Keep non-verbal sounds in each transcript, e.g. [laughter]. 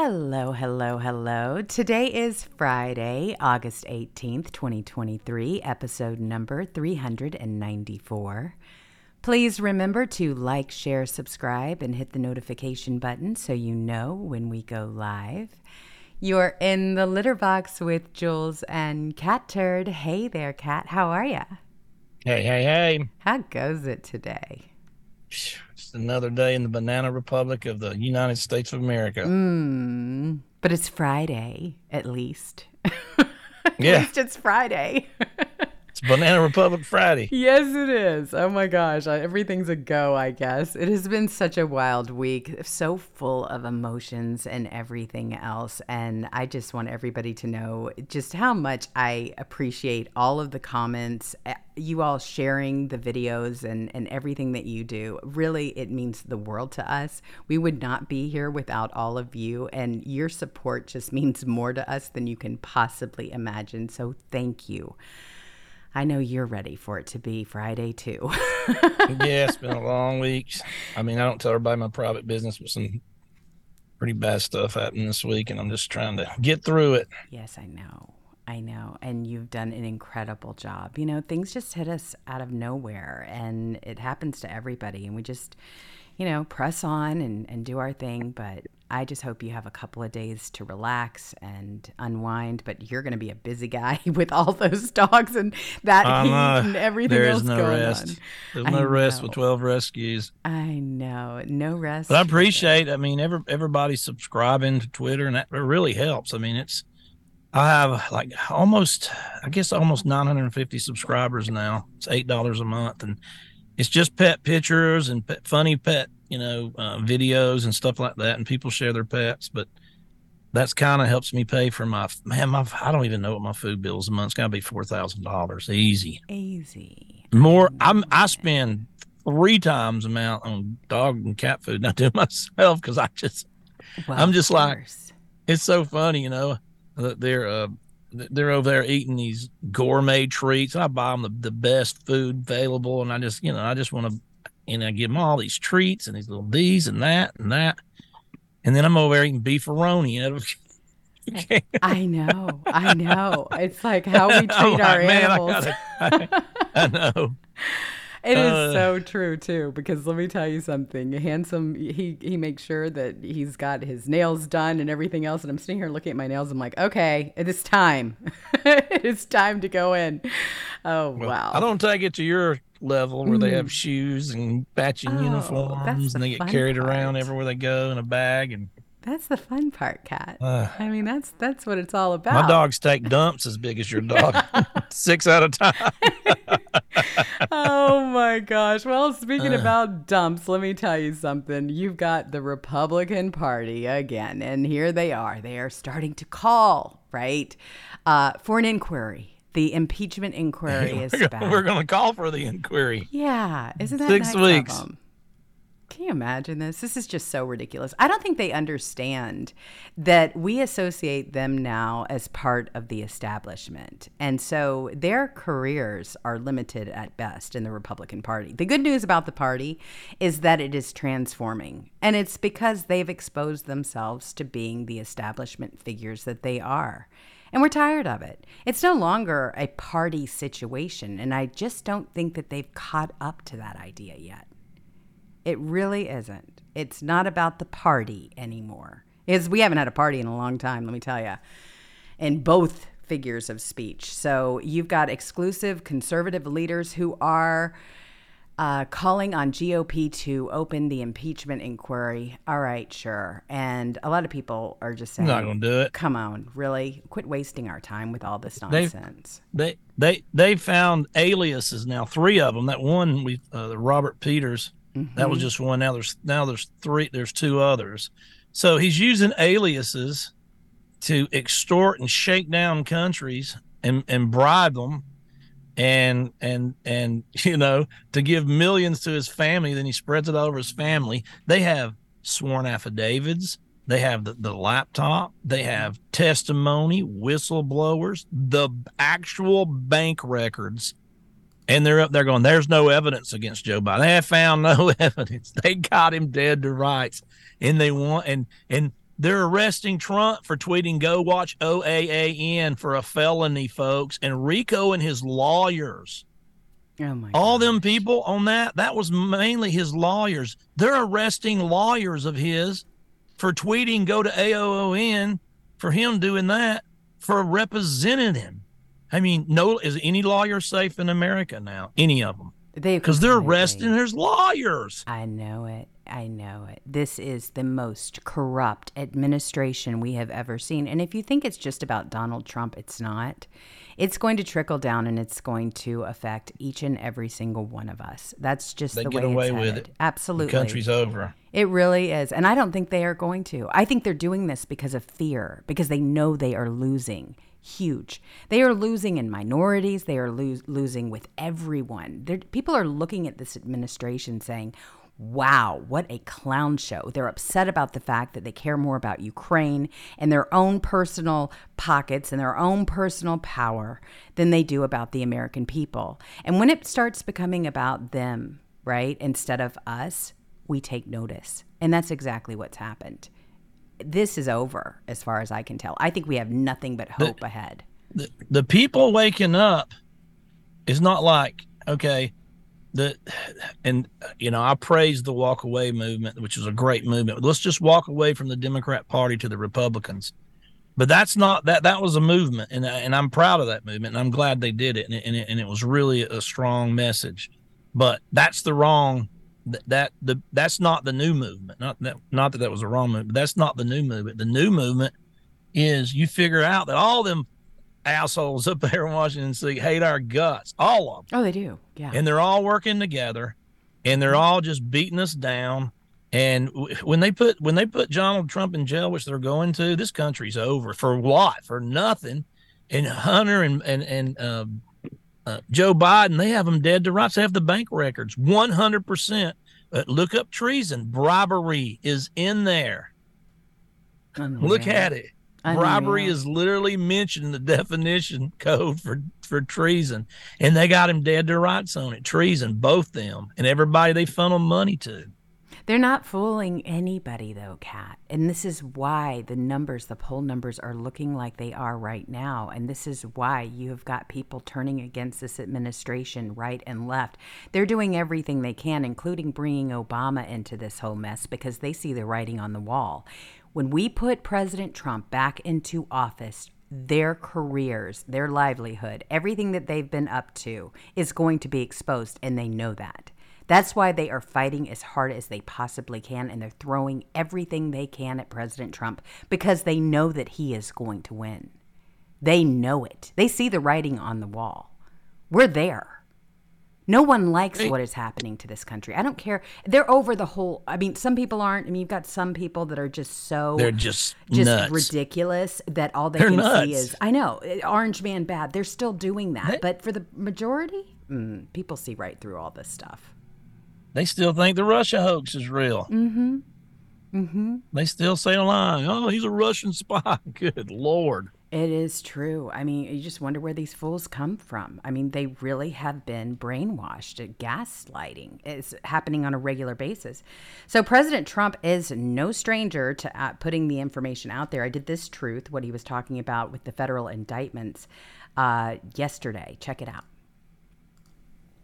Hello, hello, hello. Today is Friday, August 18th, 2023, episode number 394. Please remember to like, share, subscribe, and hit the notification button so you know when we go live. You're in the litter box with Jewels and Catturd. Hey there, Cat. How are ya? Hey, hey, hey. How goes it today? [sighs] [laughs] It's another day in the Banana Republic of the United States of America. Mm, but it's Friday, at least. [laughs] at Yeah. least it's Friday. [laughs] It's Banana Republic Friday. Yes, it is. Oh my gosh. Everything's a go, I guess. It has been such a wild week, so full of emotions and everything else. And I just want everybody to know just how much I appreciate all of the comments, eh, you all sharing the videos and, and everything that you do. Really, it means the world to us. We would not be here without all of you. And your support just means more to us than you can possibly imagine. So thank you. I know you're ready for it to be Friday too. [laughs] yeah, it's been a long week. I mean, I don't tell everybody my private business, but some pretty bad stuff happened this week, and I'm just trying to get through it. yes, I know. I know. And you've done an incredible job. You know, things just hit us out of nowhere and it happens to everybody. And we just, you know, press on and, and do our thing. But I just hope you have a couple of days to relax and unwind. But you're going to be a busy guy [laughs] with all those dogs and that heat uh, and everything else no going rest. on. There's I no rest with 12 rescues. I know. No rest. But I appreciate. I mean, every everybody subscribing to Twitter, and that really helps. I mean, it's I have like almost, I guess, almost 950 subscribers now. It's eight dollars a month, and it's just pet pictures and pet, funny pet, you know, uh, videos and stuff like that. And people share their pets, but that's kind of helps me pay for my man. My I don't even know what my food bill is a month. It's got to be four thousand dollars, easy. Easy. More. I'm I spend three times amount on dog and cat food. And I do [laughs] myself because I just Well, I'm just like- it's so funny, you know. that They're uh, they're over there eating these gourmet treats, and I buy them the, the best food available, and I just you know I just want to, and I give them all these treats and these little these and that and that, and then I'm over there eating beefaroni. [laughs] You know, I know, I know. It's like how we [laughs] treat our "Man, I animals. gotta- I, [laughs] I know. It is Uh. so true too, because let me tell you something. Handsome, he he makes sure that he's got his nails done and everything else. And I'm sitting here looking at my nails. I'm like, okay, it is time. [laughs] it is time to go in. Oh Well, wow! I don't take it to your level where they have shoes and matching Oh, uniforms, and they get carried around everywhere they go in a bag, and That's the fun part, Cat. [sighs] uh, I mean, that's that's what it's all about. My dogs take dumps as big as your dog, [laughs] [laughs] six at a time. [laughs] oh my gosh. Well, speaking Uh. about dumps, let me tell you something. You've got the Republican Party again, and here they are. They are starting to call, right, uh, for an inquiry. The impeachment inquiry is We're back. we're gonna call for the inquiry. yeah, isn't that Six nice weeks. Can you imagine this? This is just so ridiculous. I don't think they understand that we associate them now as part of the establishment. And so their careers are limited at best in the Republican Party. The good news about the party is that it is transforming. And it's because they've exposed themselves to being the establishment figures that they are. And we're tired of it. It's no longer a party situation. And I just don't think that they've caught up to that idea yet. It really isn't. It's not about the party anymore. Is we haven't had a party in a long time, let me tell you. In both figures of speech. So you've got exclusive conservative leaders who are uh, calling on GOP to open the impeachment inquiry. All right, sure. And a lot of people are just saying, Not gonna do it. Come on, really? Quit wasting our time with all this They've- nonsense. They they they found aliases now, three of them. That one we uh, Robert Peters, that was mm-hmm. just one. Now there's now there's three. There's two others. So he's using aliases to extort and shake down countries and and bribe them. And and and [laughs] you know to give millions to his family, then he spreads it all over his family. They have sworn affidavits. They have the, the laptop. They have testimony, whistleblowers, the actual bank records. And they're up there going, there's no evidence against Joe Biden. They have found no [laughs] evidence. They got him dead to rights. And they want and and They're arresting Trump for tweeting "Go watch OANN" for a felony, folks, and RICO and his lawyers. Oh my All gosh. them people on that, that was mainly his lawyers. They're arresting lawyers of his for tweeting "Go to OANN" for him doing that for representing him. I mean, no, is any lawyer safe in America now? Any of them? They Because they're arresting his lawyers. I know it. I know it. This is the most corrupt administration we have ever seen. And if you think it's just about Donald Trump, it's not. It's going to trickle down and it's going to affect each and every single one of us. That's just They the get way away with headed. it. Absolutely. The country's over. It really is. And I don't think they are going to. I think they're doing this because of fear, because they know they are losing huge. They are losing in minorities, they are lo- losing with everyone. They're, people are looking at this administration saying, Wow, what a clown show. They're upset about the fact that they care more about Ukraine and their own personal pockets and their own personal power than they do about the American people. And when it starts becoming about them, right, instead of us, we take notice. And that's exactly what's happened. This is over, as far as I can tell. I think we have nothing but hope ahead. the, the people waking up is not like okay the and you know i praise the walk away movement which is a great movement let's just walk away from the democrat party to the republicans but that's not that that was a movement and and i'm proud of that movement and i'm glad they did it and it, and it, and it was really a strong message but that's the wrong that, that the that's not the new movement not that not that that was a wrong movement but that's not the new movement the new movement is you figure out that all them assholes up [laughs] there in Washington D.C. hate our guts, all of them, Oh, they do. Yeah. and they're all working together, and they're all just beating us down. And when they put when they put Donald Trump in jail, which they're going to, this country's over for what? For nothing. And Hunter and and and um, uh, Joe Biden, they have them dead to rights. They have the bank records, one hundred percent. Look up treason, bribery is in there. Look at it. Bribery is literally mentioned in the [laughs] definition code for for treason, and they got him dead to rights on it. Treason, both them, and everybody they funnel money to. They're not fooling anybody, though, Kat. And this is why the numbers, the poll numbers, are looking like they are right now. And this is why you have got people turning against this administration right and left. They're doing everything they can, including bringing Obama into this whole mess because they see the writing on the wall. When we put President Trump back into office, their careers, their livelihood, everything that they've been up to is going to be exposed, and they know that. That's why they are fighting as hard as they possibly can and they're throwing everything they can at President Trump because they know that he is going to win. They know it. They see the writing on the wall. We're there. No one likes what is happening to this country. I don't care. They're over the whole. I mean, some people aren't. I mean, you've got some people that are just so They're just, just nuts. ridiculous that all they They're can nuts. see is I know Orange Man bad. They're still doing that, They- but for the majority, mm, people see right through all this stuff. They still think the Russia hoax is real. Mm-hmm. Mm-hmm. They still say a lie. Oh, he's a Russian spy. [laughs] Good lord. It is true. I mean, you just wonder where these fools come from. I mean, they really have been brainwashed. Gaslighting is happening on a regular basis. So, President Trump is no stranger to uh, putting the information out there. I did this truth, what he was talking about with the federal indictments uh, yesterday. Check it out.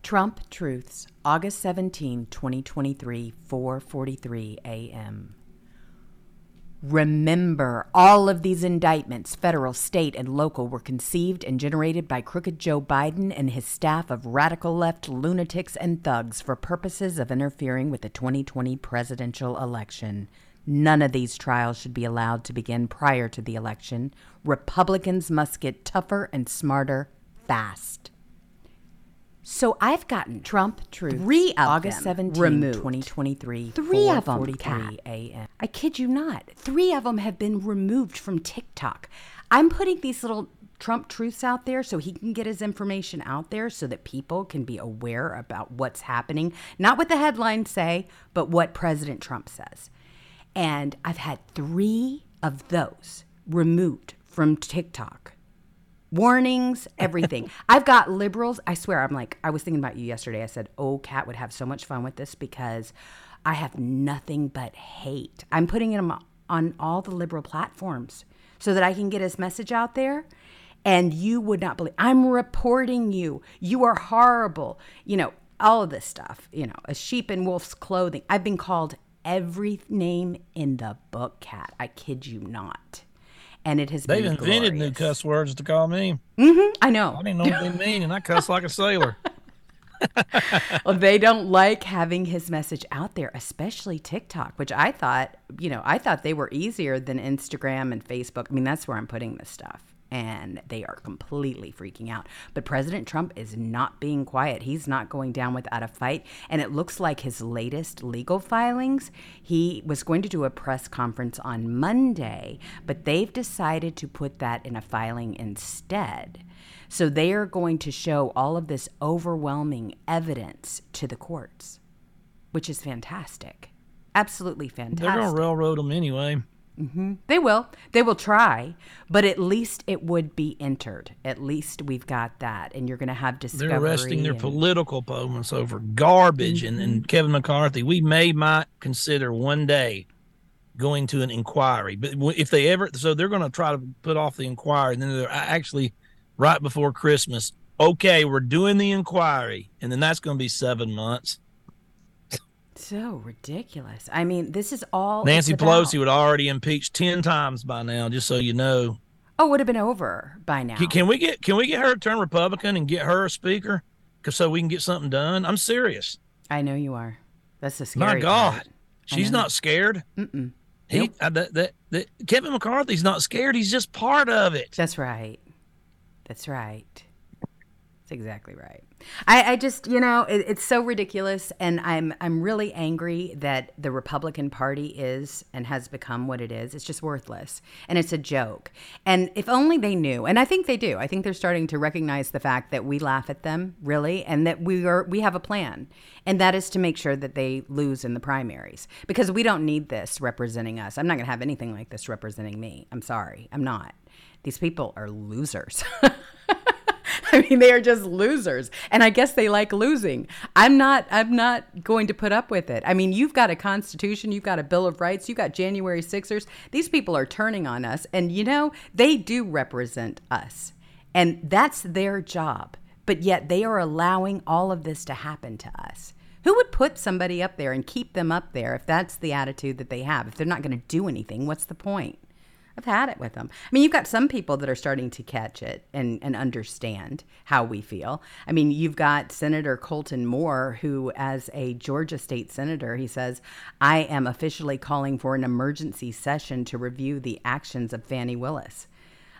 Trump Truths, August 17, 2023, 4:43 a.m. Remember, all of these indictments, federal, state, and local, were conceived and generated by crooked Joe Biden and his staff of radical left lunatics and thugs for purposes of interfering with the 2020 presidential election. None of these trials should be allowed to begin prior to the election. Republicans must get tougher and smarter fast. So I've gotten Trump Truth Three of August them 17, removed. 2023. Three of 'em, 4:43 Kat. a.m. I kid you not. Three of them have been removed from TikTok. I'm putting these little Trump truths out there so he can get his information out there so that people can be aware about what's happening. Not what the headlines say, but what President Trump says. And I've had three of those removed from TikTok warnings, everything. [laughs] I've got liberals. I swear, I'm like, I was thinking about you yesterday. I said, oh, Kat would have so much fun with this because I have nothing but hate. I'm putting them on all the liberal platforms so that I can get his message out there. And you would not believe I'm reporting you. You are horrible. You know, all of this stuff, you know, a sheep in wolf's clothing. I've been called every name in the book, Cat. I kid you not. And it has They've invented new cuss words to call me. Mm-hmm. I know. I didn't know what they mean, and I cuss like a sailor. [laughs] [laughs] Well, they don't like having his message out there, especially TikTok, which I thought, you know, I thought they were easier than Instagram and Facebook. I mean, that's where I'm putting this stuff. And they are completely freaking out. But President Trump is not being quiet. He's not going down without a fight. And it looks like his latest legal filings, he was going to do a press conference on Monday, but they've decided to put that in a filing instead. So they are going to show all of this overwhelming evidence to the courts, which is fantastic. Absolutely fantastic. They're going to railroad them anyway. They will. They will try, but at least it would be entered. At least we've got that. And you're going to have discovery. They're arresting their and- political opponents over garbage. And, Mm-hmm. and Kevin McCarthy, we may might consider one day going to an inquiry. But if they ever, so they're going to try to put off the inquiry. And then they're actually right before Christmas. Okay, we're doing the inquiry. And then that's going to be seven months. So ridiculous. I mean, this is all. Nancy. Pelosi would already impeach 10 times by now, just so you know. Oh, it would have been over by now. Can, can we get can we get her to turn Republican and get her a speaker, 'Cause so we can get something done? I'm serious. I know you are. That's the scary My God, part. she's not scared. Mm-mm. He Nope. uh, that, that that Kevin McCarthy's not scared. He's just part of it. That's right. That's right. That's exactly right. I, I just, you know, it, it's so ridiculous, and I'm I'm really angry that the Republican Party is and has become what it is. It's just worthless, and it's a joke. And if only they knew, and I think they do. I think they're starting to recognize the fact that we laugh at them, really, and that we are we have a plan, and that is to make sure that they lose in the primaries because we don't need this representing us. I'm not going to have anything like this representing me. I'm sorry, I'm not. These people are losers. [laughs] I mean, they are just losers, and I guess they like losing. I'm not. I'm not going to put up with it. I mean, you've got a constitution, you've got a bill of rights, you've got January Sixers. These people are turning on us, and you know they do represent us, and that's their job. But yet they are allowing all of this to happen to us. Who would put somebody up there and keep them up there if that's the attitude that they have? If they're not going to do anything, what's the point? I've had it with them. I mean, you've got some people that are starting to catch it and, and understand how we feel. I mean, you've got Senator Colton Moore, who, as a Georgia state senator, he says, I am officially calling for an emergency session to review the actions of Fani Willis.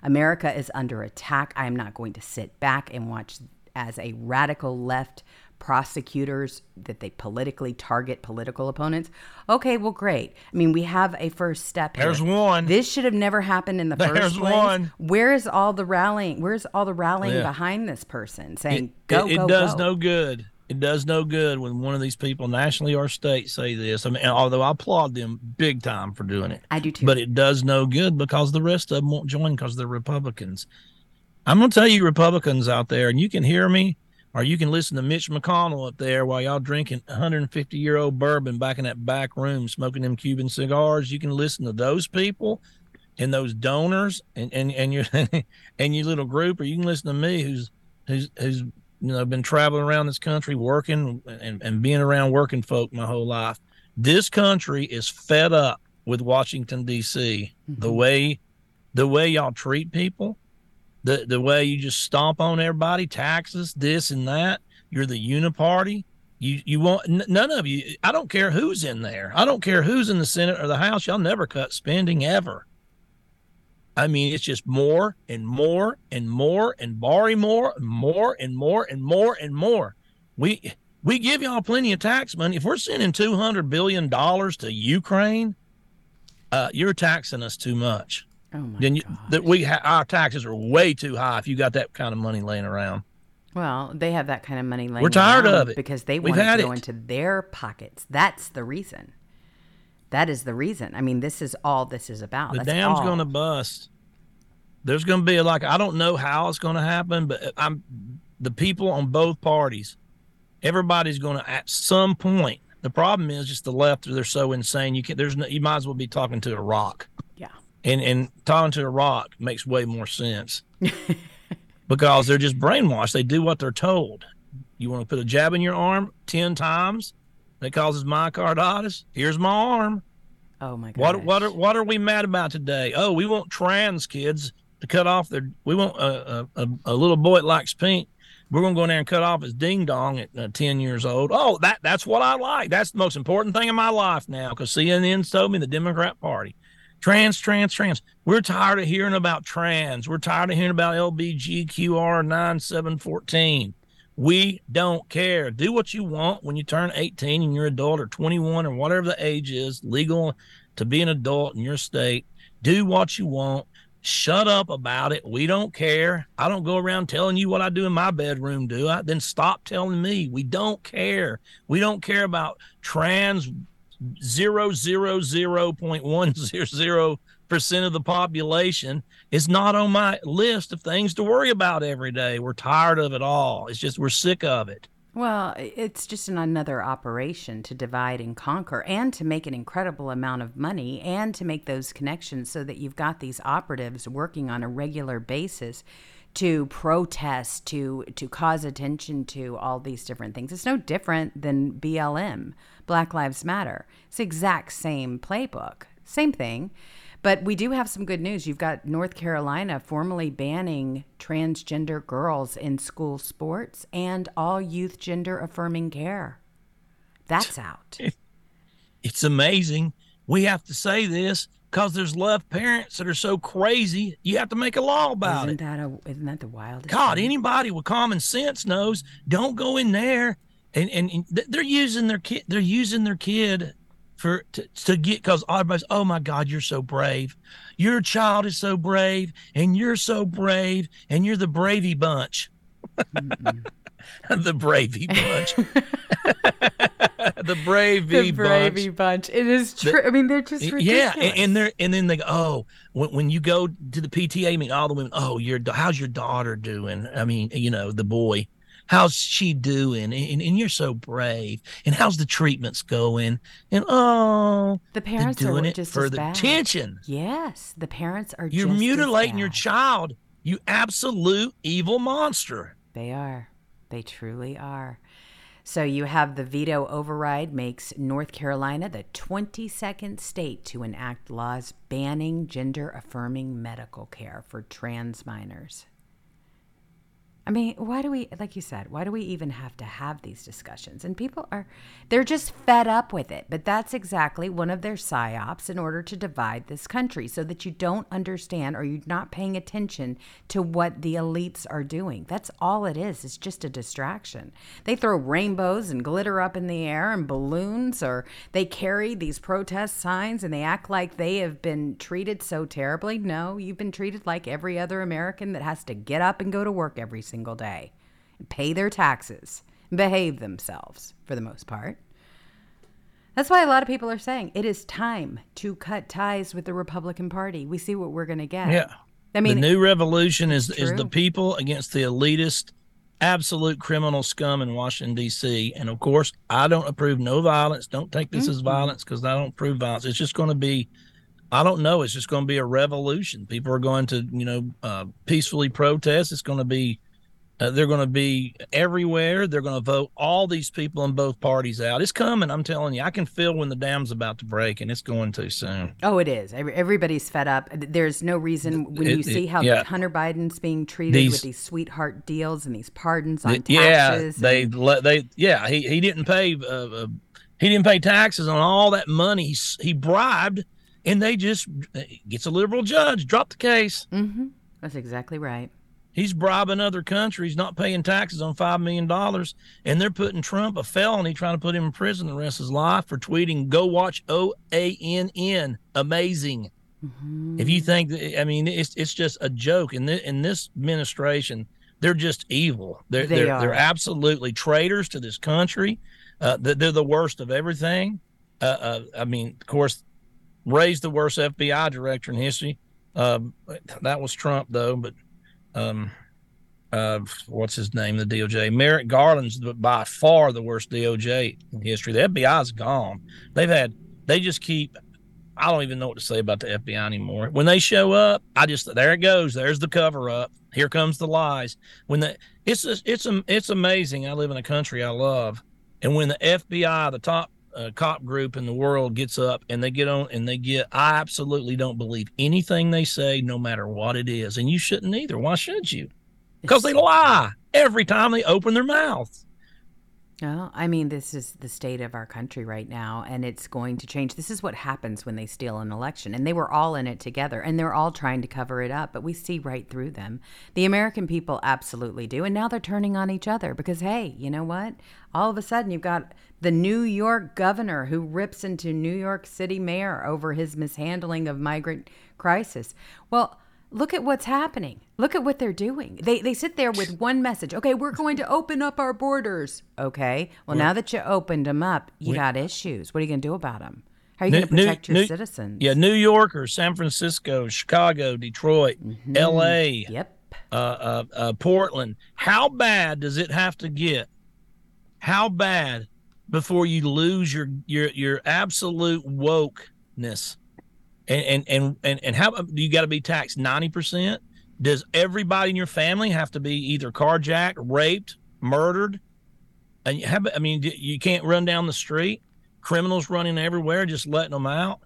America is under attack. I am not going to sit back and watch as a radical left prosecutors that they politically target political opponents. Okay, well, great. I mean, we have a first step here. There's one. This should have never happened in the There's first place. one. Where's all the rallying? Where's all the rallying Yeah. behind this person saying, it- "Go, it go, does go"? no good. It does no good when one of these people, nationally or state, say this. I mean, although I applaud them big time for doing it, I do too. but it does no good because the rest of them won't join because they're Republicans. I'm going to tell you, Republicans out there, and you can hear me, or you can listen to Mitch McConnell up there while y'all drinking 150 year old bourbon back in that back room, smoking them Cuban cigars. You can listen to those people and those donors and and and your [laughs] and your little group, or you can listen to me, who's who's who's you know been traveling around this country working and, and being around working folk my whole life. This country is fed up with Washington D.C. The mm-hmm. way the way y'all treat people, the the way you just stomp on everybody, taxes, this and that. You're the uniparty. You you want n- none of you. I don't care who's in there. I don't care who's in the Senate or the House. Y'all never cut spending ever. I mean, it's just more and more and more and borrow more and more and more and more and more. We we give y'all plenty of tax money. If we're sending two hundred billion dollars to Ukraine, uh, you're taxing us too much. Oh my Then you, that we ha- our taxes are way too high if you got that kind of money laying around. Well, they have that kind of money laying We're tired around of it. because they want it to go it. into their pockets. That's the reason. That is the reason. I mean, this is all this is about. The That's dam's going to bust. There's going to be like I don't know how it's going to happen, but uh, I'm the people on both parties. Everybody's going to at some point. The problem is just the left. They're so insane. You can there's no, you might as well be talking to a rock. And and talking to a rock makes way more sense [laughs] because they're just brainwashed. They do what they're told. You want to put a jab in your arm ten times that causes myocarditis. Here's my arm. Oh my god. What what are what are we mad about today? Oh, we want trans kids to cut off their. We want a a, a little boy that likes pink. We're gonna go in there and cut off his ding dong at uh, ten years old. Oh, that that's what I like. That's the most important thing in my life now because CNN told me the Democrat Party. Trans, trans, trans. We're tired of hearing about trans. We're tired of hearing about LBGQR nine seven fourteen. We don't care. Do what you want when you turn 18 and you're an adult or 21 or whatever the age is legal to be an adult in your state. Do what you want. Shut up about it. We don't care. I don't go around telling you what I do in my bedroom, do I? Then stop telling me. We don't care. We don't care about trans zero zero zero point one zero zero percent of the population is not on my list of things to worry about every day. We're tired of it all. It's just we're sick of it. Well, it's just an another operation to divide and conquer and to make an incredible amount of money and to make those connections so that you've got these operatives working on a regular basis to protest, to to cause attention to all these different things. It's no different than BLM, Black Lives Matter. It's the exact same playbook. Same thing. But we do have some good news. You've got North Carolina formally banning transgender girls in school sports and all youth gender affirming care. That's out. [laughs] It's amazing. We have to say this because there's left parents that are so crazy. You have to make a law about isn't it. That a, isn't that the wildest? God, thing? anybody with common sense knows. Don't go in there and and, and they're using their kid. They're using their kid for to, to get because everybody's oh my god you're so brave your child is so brave and you're so brave and you're the bravey bunch [laughs] the bravey bunch [laughs] [laughs] the bravey the Bravey bunch bunch. It is true. I mean, they're just ridiculous. yeah and, and they're and then they go oh when, when you go to the pta meeting all the women oh your how's your daughter doing i mean you know the boy how's she doing and, and you're so brave and how's the treatments going and oh the parents doing are it just for the bad. attention Yes, the parents are. you're mutilating your child you absolute evil monster They are. They truly are. So you have the veto override makes North Carolina the 22nd state to enact laws banning gender affirming medical care for trans minors. I mean, why do we, like you said, why do we even have to have these discussions? And people are, they're just fed up with it. But that's exactly one of their psyops in order to divide this country so that you don't understand or you're not paying attention to what the elites are doing. That's all it is. It's just a distraction. They throw rainbows and glitter up in the air and balloons, or they carry these protest signs and they act like they have been treated so terribly. No, you've been treated like every other American that has to get up and go to work every single day, pay their taxes, behave themselves for the most part. That's why a lot of people are saying it is time to cut ties with the Republican Party. We see what we're going to get. yeah. I mean, the new revolution is is the people against the elitist absolute criminal scum in washington d.c and of course i don't approve no violence. Don't take this as Mhm. violence because i don't approve violence. It's just going to be i don't know. It's just going to be a revolution. People are going to you know uh, peacefully protest. It's going to be uh, they're going to be everywhere. They're going to vote all these people in both parties out. It's coming. I'm telling you. I can feel when the dam's about to break, and it's going too soon. Oh, it is. Everybody's fed up. There's no reason when It- you it- see how yeah. Hunter Biden's being treated These- with these sweetheart deals and these pardons on yeah, taxes. they and- let they yeah he he didn't pay uh, uh, he didn't pay taxes on all that money he, he bribed, and they just gets a liberal judge drop the case. Mhm. That's exactly right. He's bribing other countries, not paying taxes on five million dollars, and they're putting Trump a felony, trying to put him in prison the rest of his life for tweeting "Go watch O A N N. N." Amazing. Mhm. If you think, that, I mean, it's it's just a joke. In this, in this administration, they're just evil. They're They they are are. they're absolutely traitors to this country. Uh, they're, they're the worst of everything. Uh, uh, I mean, of course, Wray's the worst FBI director in history. Um, that was Trump, though. But um, uh, what's his name, the DOJ. Merrick Garland's by far the worst DOJ in history. The FBI's gone. They've had, they just keep, I don't even know what to say about the FBI anymore. When they show up, I just, there it goes. There's the cover up. Here comes the lies. When the, it's, it's, it's amazing. I live in a country I love. And when the FBI, the top uh, cop group in the world gets up and they get on and they get i absolutely don't believe anything they say no matter what it is. And you shouldn't either. Why should you? Because they lie every time they open their mouth well, I mean, this is the state of our country right now, and it's going to change. This is what happens when they steal an election. And they were all in it together, and they're all trying to cover it up, but we see right through them. The American people absolutely do. And now they're turning on each other because, hey, you know what? All of a sudden, you've got the New York governor who rips into New York City mayor over his mishandling of migrant crisis. Well, look at what's happening. Look at what they're doing. They they sit there with one message. Okay, we're going to open up our borders. Okay. Well, now that you opened them up, you got issues. What are you going to do about them? How are you going to protect New, your citizens? Yeah, New York or San Francisco, Chicago, Detroit, mm-hmm. L.A. Yep. Uh, uh, uh, Portland. How bad does it have to get? How bad before you lose your your your absolute wokeness? And and and and, how do you got to be taxed ninety percent? Does everybody in your family have to be either carjacked, raped, murdered? And have, I mean, you can't run down the street. Criminals running everywhere, just letting them out.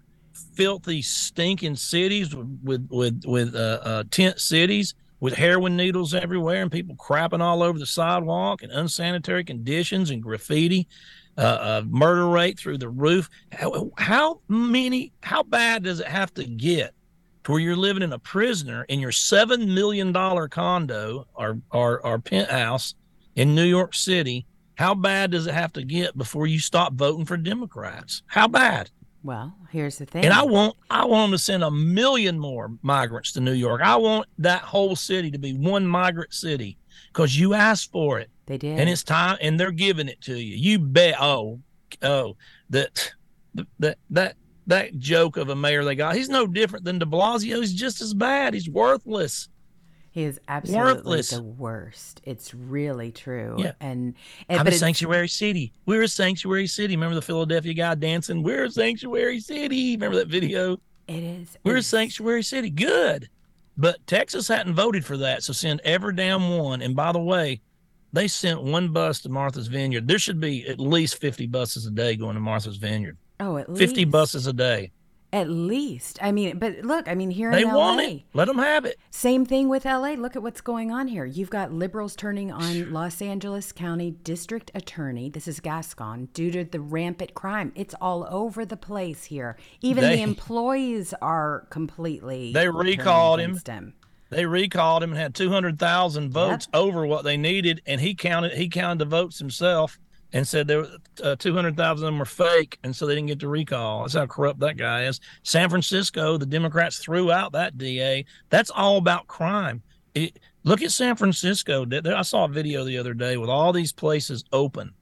Filthy, stinking cities with with with, with uh, uh, tent cities with heroin needles everywhere and people crapping all over the sidewalk and unsanitary conditions and graffiti uh, murder rate through the roof. How, how many? How bad does it have to get to where you're living in a prisoner in your seven million dollar condo or, or or penthouse in New York City? How bad does it have to get before you stop voting for Democrats? How bad? Well, here's the thing. And I want I want them to send a million more migrants to New York. I want that whole city to be one migrant city because you asked for it. They did. And it's time, and they're giving it to you. You bet. Oh, oh, that, that, that, that joke of a mayor they got. He's no different than De Blasio. He's just as bad. He's worthless. He is absolutely worthless. the worst. It's really true. Yeah. And, and I'm a sanctuary city. We're a sanctuary city. Remember the Philadelphia guy dancing? We're a sanctuary city. Remember that video? It is. We're a sanctuary city. Good. But Texas hadn't voted for that. So send every damn one. And by the way, they sent one bus to Martha's Vineyard. There should be at least 50 buses a day going to Martha's Vineyard. Oh, at 50 least. buses a day. At least. I mean, but look, I mean, here they in LA. Want it. Let them have it. Same thing with LA. Look at what's going on here. You've got liberals turning on Los Angeles County District Attorney. This is Gascon due to the rampant crime. It's all over the place here. Even they, the employees are completely. They recalled him. him. They recalled him and had 200,000 votes yep. over what they needed, and he counted he counted the votes himself and said there were uh, 200,000 of them were fake, and so they didn't get to recall. That's how corrupt that guy is. San Francisco, the Democrats threw out that DA. That's all about crime. It, look at San Francisco. I saw a video the other day with all these places open,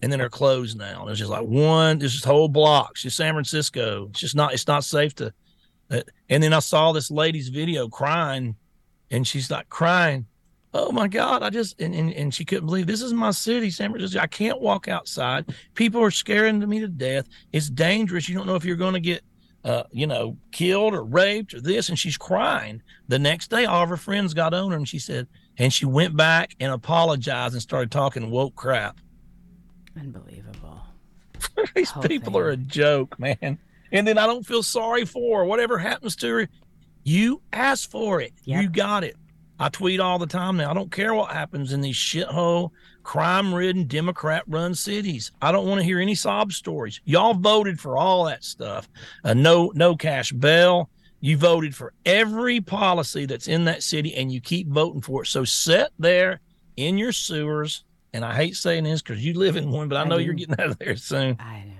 and then they're closed now. It's just like one. There's just whole blocks. Just San Francisco. It's just not. It's not safe to and then I saw this lady's video crying, and she's like crying. Oh my God, I just, and, and, and she couldn't believe this is my city, San Francisco. I can't walk outside. People are scaring me to death. It's dangerous. You don't know if you're going to get, uh, you know, killed or raped or this. And she's crying. The next day, all of her friends got on her and she said, and she went back and apologized and started talking woke crap. Unbelievable. [laughs] These people thing. are a joke, man and then I don't feel sorry for her. Whatever happens to her, you asked for it. Yep. You got it. I tweet all the time now. I don't care what happens in these shithole, crime ridden, Democrat run cities. I don't want to hear any sob stories. Y'all voted for all that stuff. Uh, no, no cash bail. You voted for every policy that's in that city and you keep voting for it. So sit there in your sewers. And I hate saying this because you live in one, but I know you're getting [laughs] out of there soon. I know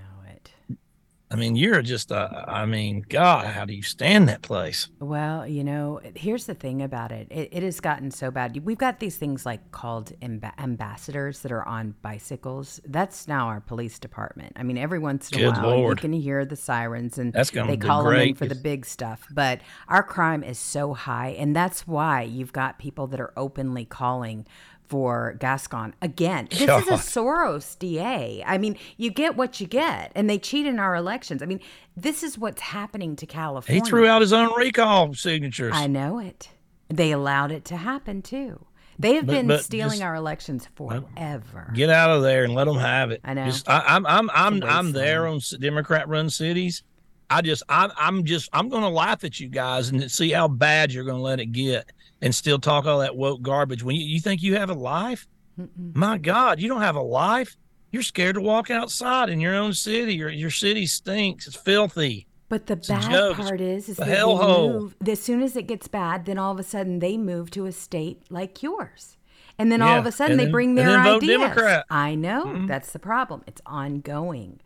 I mean, you're just, uh, I mean, God, how do you stand that place? Well, you know, here's the thing about it. it. It has gotten so bad. We've got these things like called amb- ambassadors that are on bicycles. That's now our police department. I mean, every once in a Good while Lord. you can hear the sirens and That's they call them in for the big stuff. But our crime is so high, and that's why you've got people that are openly calling for Gascon again. This is a Soros DA. I mean, you get what you get, and they cheat in our elections. I mean, this is what's happening to California. He threw out his own recall signatures. I know it. They allowed it to happen too. They have But- been but stealing just- our elections forever. Get out of there and let them have it. I know. Just, I, I'm I'm I'm I'm there on Democrat-run cities. I just I'm I'm just I'm going to laugh at you guys and see how bad you're going to let it get and still talk all that woke garbage when you, you think you have a life. My God, you don't have a life. You're scared to walk outside in your own city. Your your city stinks. It's filthy. But the a bad joke. Part is, is that they move. As soon as it gets bad, then all of a sudden they move to a state like yours, and then all of a sudden and they then- bring their ideas. I know mm-hmm. that's the problem. It's ongoing.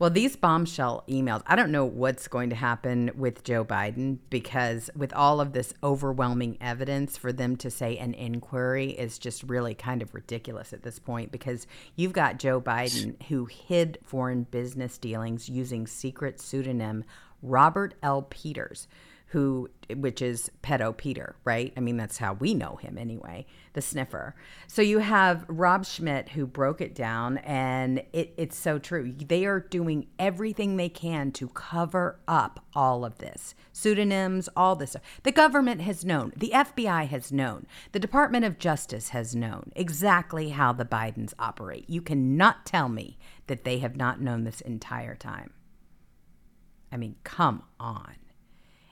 Well, these bombshell emails, I don't know what's going to happen with Joe Biden because, with all of this overwhelming evidence, for them to say an inquiry is just really kind of ridiculous at this point because you've got Joe Biden who hid foreign business dealings using secret pseudonym Robert L. Peters, who, which is pedo Peter, right? I mean, that's how we know him anyway, the sniffer. So you have Rob Schmitt who broke it down, and it, it's so true. They are doing everything they can to cover up all of this pseudonyms, all this. stuff. The government has known, the FBI has known, the Department of Justice has known exactly how the Bidens operate. You cannot tell me that they have not known this entire time. I mean, come on.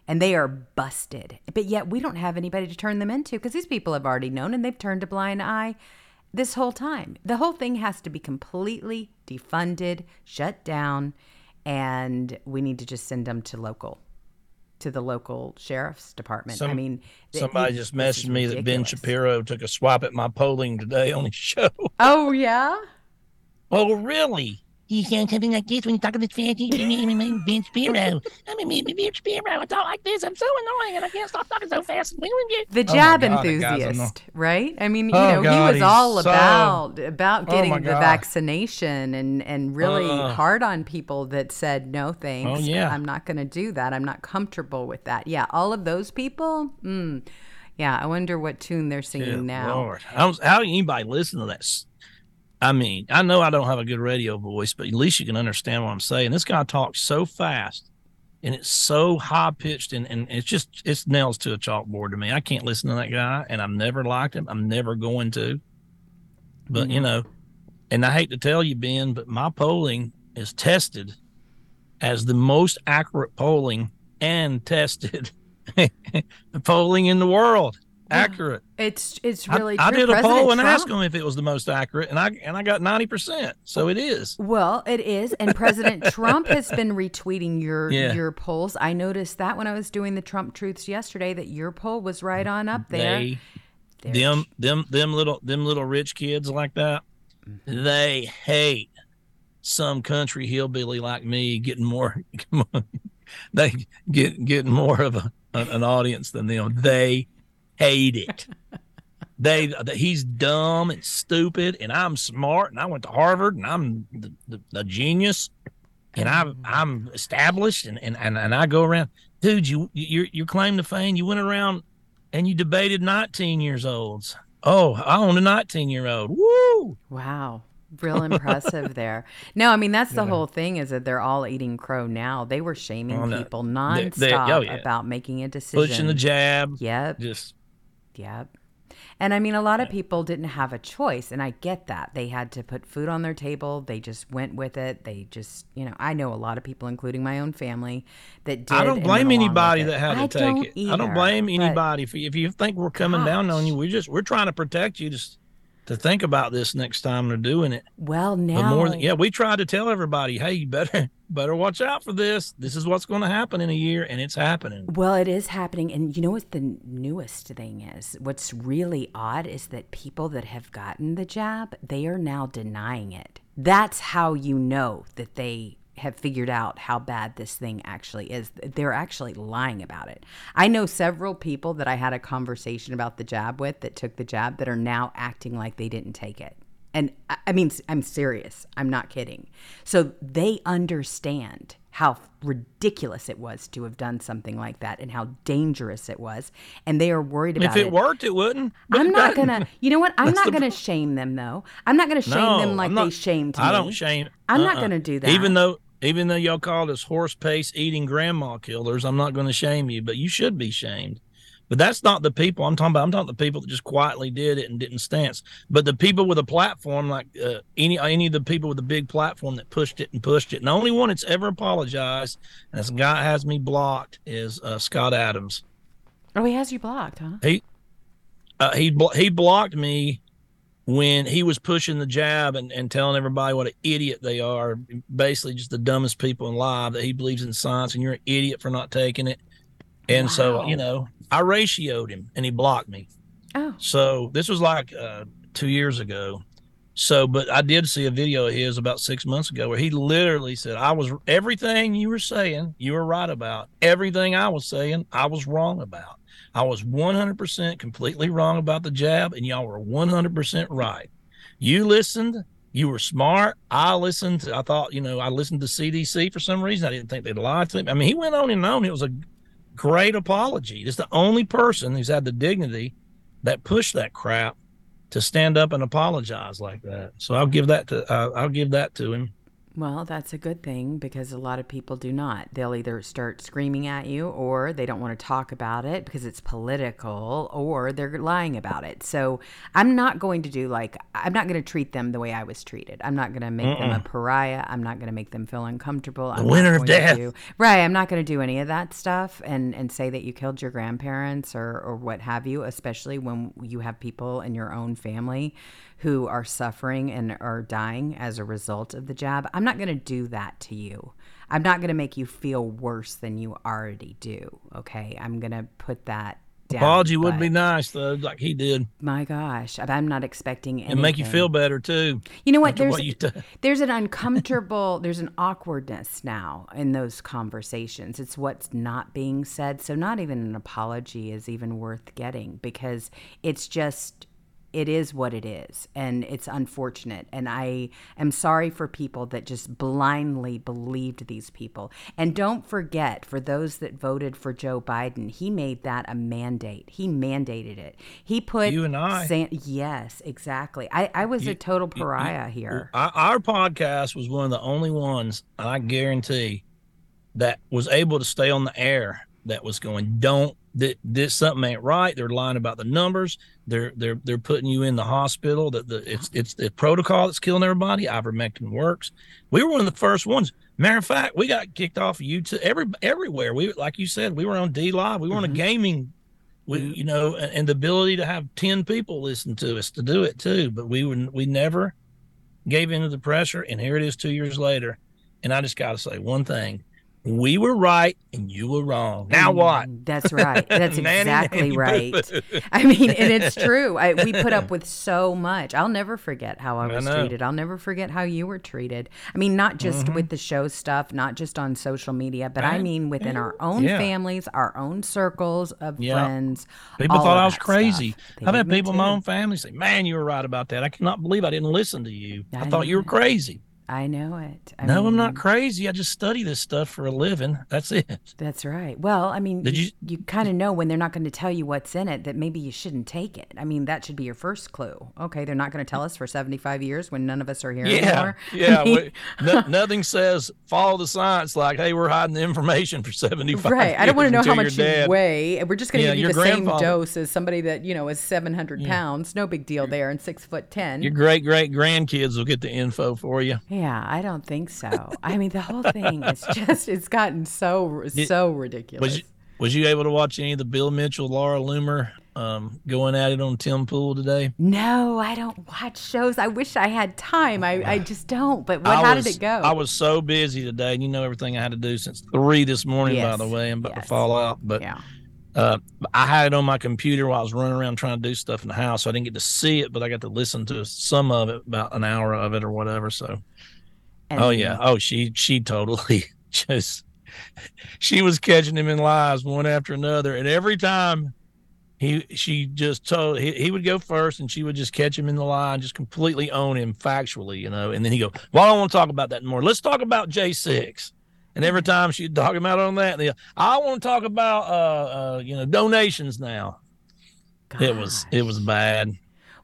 And they are busted. But yet we don't have anybody to turn them into because these people have already known and they've turned a blind eye this whole time. The whole thing has to be completely defunded, shut down, and we need to just send them to local, to the local sheriff's department. I mean, Somebody it- just messaged me that Ben. Shapiro took a swap at my polling today on his [laughs] show. Oh, yeah? Oh, really? He sounds something like this when you talk to this fancy Ben Spiro. I mean, Ben Spiro. I talk like this. I'm so annoying and I can't stop talking so fast. The Oh my jab God, the guy's enthusiast, right? I mean, you Oh know, God, he was all so- about about Oh getting my the vaccination and and really Ugh. hard on people that said no thanks. Oh, yeah. I'm not going to do that. I'm not comfortable with that. Yeah, all of those people. Mm, yeah, I wonder what tune they're singing Good now. Lord. How, how anybody listen to that? I mean, I know I don't have a good radio voice, but at least you can understand what I'm saying. This guy talks so fast and it's so high pitched and, and it's just, it's nails to a chalkboard to me. I can't listen to that guy and I've never liked him. I'm never going to. But, you mm-hmm. know, and I hate to tell you, Ben, but my polling is tested as the most accurate polling and tested [laughs] polling in the world. Accurate. It's it's really I, true. did a poll and asked Trump- him if it was the most accurate, and I and I got ninety percent. So it is. Well, it is, and President [laughs] Trump has been retweeting your Yeah. your polls. I noticed that when I was doing the Trump truths yesterday, that your poll was right on up there. They, them, them, them little, them little rich kids like that. Mm-hmm. They hate some country hillbilly like me getting more. [laughs] they get getting more of a, an, an audience than them. They hate it. They, he's dumb and stupid, and I'm smart, and I went to Harvard, and I'm the, the, the genius, and I'm Mm-hmm. I'm established, and, and, and, and I go around, dude. You you your claim to fame, you went around and you debated 19 years olds. Oh, I own a 19 year old. Woo! Wow. Real impressive there. No, I mean that's the whole thing is that they're all eating crow now. They were shaming Oh, no. people They- nonstop they- oh, yeah. about making a decision. Pushing the jab. Yep. Just Yep. And I mean, a lot of people didn't have a choice, and I get that. They had to put food on their table. They just went with it. They just, you know, I know a lot of people, including my own family, that did. I don't blame went along with anybody that had to I take it. I don't blame anybody if you, if you think we're coming down on you. We just we're trying to protect you just to think about this next time they're doing it. Well, But now, more than yeah, we tried to tell everybody, hey, you better [laughs] better watch out for this. This is what's going to happen in a year, and it's happening. Well, it is happening. And you know what the newest thing is? What's really odd is that people that have gotten the jab, they are now denying it. That's how you know that they have figured out how bad this thing actually is. They're actually lying about it. I know several people that I had a conversation about the jab with that took the jab that are now acting like they didn't take it. And I mean, I'm serious. I'm not kidding. So they understand how ridiculous it was to have done something like that and how dangerous it was. And they are worried about it. If it worked, it wouldn't. I'm it not doesn't. gonna. You know what? I'm That's not gonna shame them though. I'm not gonna shame No, them like I'm they shamed me. I don't shame. I'm not uh-uh. gonna do that. Even though, even though y'all called us horse pace eating grandma killers, I'm not going to shame you, but you should be shamed. But that's not the people I'm talking about. I'm talking the people that just quietly did it and didn't stance. But the people with a platform, like uh, any any of the people with a big platform that pushed it and pushed it, and the only one that's ever apologized, and this guy has me blocked, is uh, Scott Adams. oh, he has you blocked, huh? He uh, he blo- he blocked me when he was pushing the jab and, and telling everybody what an idiot they are. Basically, just the dumbest people in life that he believes in science, and you're an idiot for not taking it. And so, you know, I ratioed him, and he blocked me. Oh, So this was like uh, two years ago. So, but I did see a video of his about six months ago where he literally said, I was everything you were saying, you were right about. Everything I was saying, I was wrong about. I was 100% completely wrong about the jab, and y'all were 100% right. You listened. You were smart. I listened. I thought, you know, I listened to CDC for some reason. I didn't think they'd lie to me. I mean, he went on and on. It was a great apology. It's the only person who's had the dignity that pushed that crap to stand up and apologize like that. So I'll give that to uh, I'll give that to him. Well, that's a good thing because a lot of people do not. They'll either start screaming at you or they don't want to talk about it because it's political or they're lying about it. So I'm not going to do like, I'm not going to treat them the way I was treated. I'm not going to make them a pariah. I'm not going to make them feel uncomfortable. I'm winner of death. do- right. I'm not going to do any of that stuff and, and say that you killed your grandparents or, or what have you, especially when you have people in your own family who are suffering and are dying as a result of the jab. I'm not going to do that to you. I'm not going to make you feel worse than you already do. Okay. I'm going to put that down. Apology would be nice though, like he did, My gosh. I'm not expecting anything. and make you feel better too. You know what? There's what you done. [laughs] there's an uncomfortable, there's an awkwardness now in those conversations. It's what's not being said. So not even an apology is even worth getting because it's just it is what it is and it's unfortunate. And i am sorry for people that just blindly believed these people. And don't forget for those that voted for joe biden he made that a mandate. He mandated it. He put You and I. San- yes exactly. I, I was a total pariah here. Our, our podcast was one of the only ones, I guarantee, that was able to stay on the air. That was going, don't that this something ain't right. They're lying about the numbers. They're they're they're putting you in the hospital. That the it's it's the protocol that's killing everybody. Ivermectin works. We were one of the first ones. Matter of fact, we got kicked off of YouTube every everywhere. We like you said, we were on DLive. We were on a mm-hmm. gaming we you know and, and the ability to have 10 people listen to us to do it too but we would we never gave into the pressure and here it is two years later and i just got to say one thing we were right and you were wrong now what Mm, That's right. That's [laughs] exactly nanny, [laughs] right. [laughs] I mean, and it's true. I, we put up with so much. I'll never forget how I I was know. treated. I'll never forget how you were treated. I mean, not just with the show stuff, not just on social media, but I Mm-hmm. Mean within our own Yeah. families, our own circles of Yeah. friends. people thought i was crazy i've had people in my own family say man you were right about that i cannot believe i didn't listen to you i, I thought you were crazy I know it. I no i'm not crazy i just study this stuff for a living that's it That's right. Well, I mean, Did you, you- you kind of know when they're not going to tell you what's in it that maybe you shouldn't take it. I mean, that should be your first clue. Okay, they're not going to tell us for 75 years when none of us are here Yeah, anymore. [laughs] yeah. I mean, no, nothing says follow the science like, hey, we're hiding the information for seventy five. right. I don't want to know how much you weigh. and We're just going to Yeah, give you the same dose as somebody that, you know, is 700 pounds. No big deal there and six foot 10. Your great great grandkids will get the info for you. Yeah, I don't think so. I mean, the whole thing is [laughs] just, it's gotten so, so ridiculous. Was you, was you able to watch any of the Bill Mitchell, Laura Loomer um, going at it on Tim Pool today? no, I don't watch shows. I wish I had time. I, I just don't. But what, how was, did it go? I was so busy today, and you know everything I had to do since three this morning. Yes, By the way, I'm about yes. to fall out, but yeah. uh, I had it on my computer while I was running around trying to do stuff in the house, so I didn't get to see it, but I got to listen to some of it, about an hour of it or whatever. So And Oh yeah. Oh, she she totally [laughs] just she was catching him in lies one after another, and every time he she just told he, he would go first, and she would just catch him in the lie and just completely own him factually, you know. And then he go, "Well, I don't want to talk about that anymore. Let's talk about J six. And every time she'd talk him out on that, and I want to talk about uh, uh you know donations now. It was it was bad.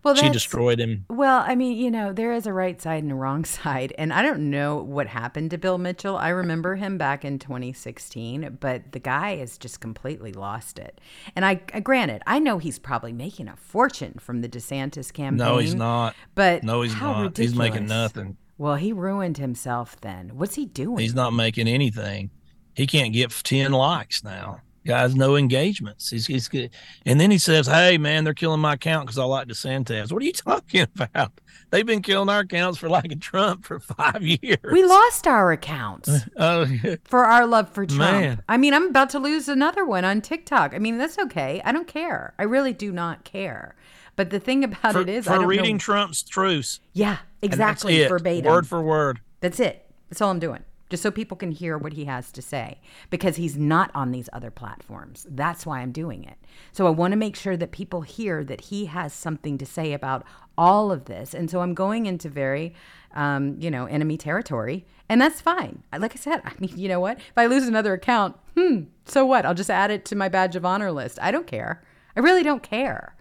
Well, She destroyed him. Well, I mean, you know, there is a right side and a wrong [laughs] side. And I don't know what happened to Bill Mitchell. I remember him back in 2016, but the guy has just completely lost it. And I, I granted, I know he's probably making a fortune from the DeSantis campaign. No, he's not. But No, he's how not. He's making nothing. Well, he ruined himself then. What's he doing? He's not making anything. He can't get 10 likes now. Guys, no engagements. He's, he's good. And then he says, Hey, man, they're killing my account because I like DeSantis. What are you [laughs] talking about? They've been killing our accounts for liking Trump for [laughs] five years. we lost our accounts. [laughs] Oh, for our love for Trump. Man. I mean, I'm about to lose another one on TikTok. I mean, that's okay. I don't care. I really do not care. But the thing about for, it is, I for don't reading know. Trump's truths. Yeah, exactly. Verbatim. Word for word. That's it. That's all I'm doing. Just so people can hear what he has to say because he's not on these other platforms. That's why I'm doing it. So I want to make sure that people hear that he has something to say about all of this. And so I'm going into very, um, you know, enemy territory. And that's fine. Like I said, I mean, you know what? If I lose another account, hmm, so what? I'll just add it to my badge of honor list. I don't care. I really don't care.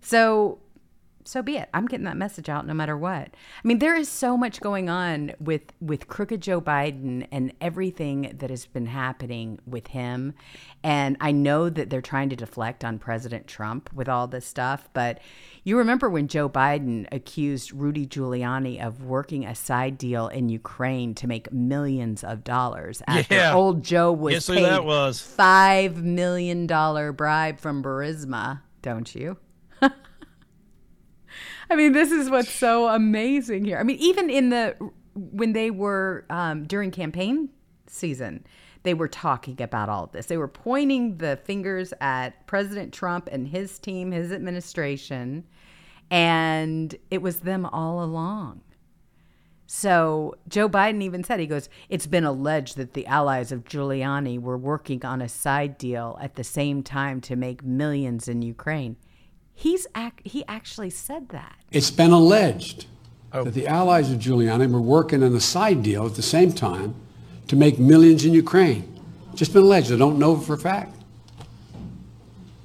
So so be it. I'm getting that message out no matter what. I mean, there is so much going on with with crooked Joe Biden and everything that has been happening with him. And I know that they're trying to deflect on President Trump with all this stuff, but you remember when Joe Biden accused Rudy Giuliani of working a side deal in Ukraine to make millions of dollars after Yeah. old Joe was Guess who paid that was? five million dollar bribe from Burisma, don't you? I mean, this is what's so amazing here. I mean, even in the when they were um, during campaign season, they were talking about all of this. They were pointing the fingers at President Trump and his team, his administration, and it was them all along. So Joe Biden even said, he goes, it's been alleged that the allies of Giuliani were working on a side deal at the same time to make millions in Ukraine. He's ac- he actually said that. It's been alleged that the allies of Giuliani were working on a side deal at the same time to make millions in Ukraine. Just been alleged. I don't know for a fact.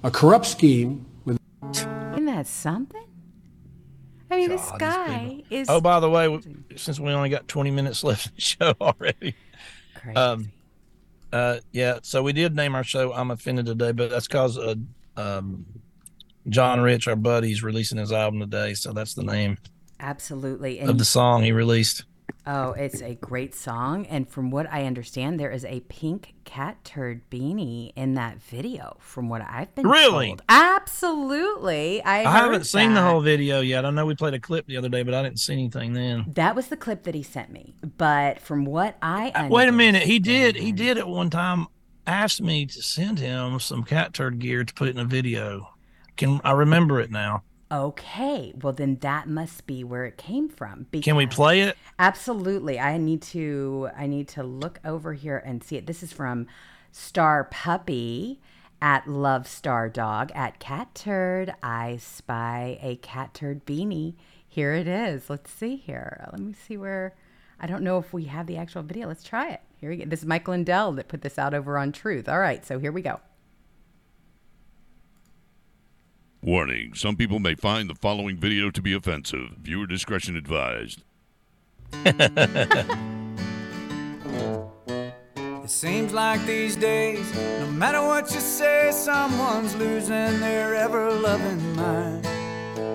A corrupt scheme with Isn't that something? I mean, this God, these guy is Oh, by the way, since we only got 20 minutes left in the [laughs] show already. crazy. Um, uh, yeah, so we did name our show I'm Offended today, but that's because uh, um, John Rich, our buddy, is releasing his album today. So that's the name Absolutely. of the song he released. oh, it's a great song. And from what I understand, there is a pink Catturd beanie in that video, from what I've been Really? told. Absolutely. I, I haven't seen the whole video yet. I know we played a clip the other day, but I didn't see anything then. That was the clip that he sent me. But from what I Uh, Wait a minute. He did. He did at one time ask me to send him some Catturd gear to put in a video. Can I remember it now? Okay, well then that must be where it came from. Can we play it? Absolutely. I need to I need to look over here and see it. This is from Star Puppy at Love Star Dog at Catturd. I spy a Catturd beanie. Here it is. Let's see here. Let me see where I don't know if we have the actual video. Let's try it. Here we go. This is Mike Lindell that put this out over on Truth. All right, so here we go. Warning some people may find the following video to be offensive. Viewer discretion advised. It seems like these days, no matter what you say, someone's losing their ever loving mind.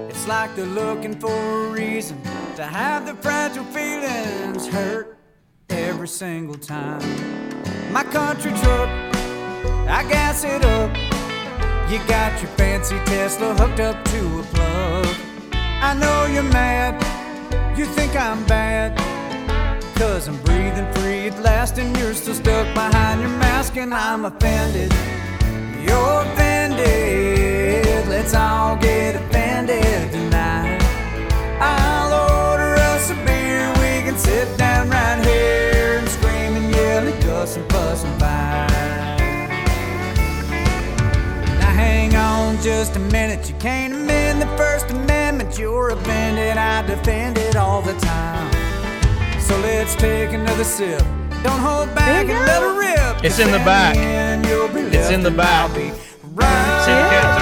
It's like they're looking for a reason to have their fragile feelings hurt every single time. My country truck, I gas it up. You got your fancy Tesla hooked up to a plug. I know you're mad, you think I'm bad. Cause I'm breathing free at last and you're still stuck behind your mask and I'm offended. You're offended. Let's all get offended tonight. Just a minute. You can't amend the First Amendment. You're offended, I defend it all the time. So let's take another sip. Don't hold back and let it rip. It's in the back. It's in the back. Right. See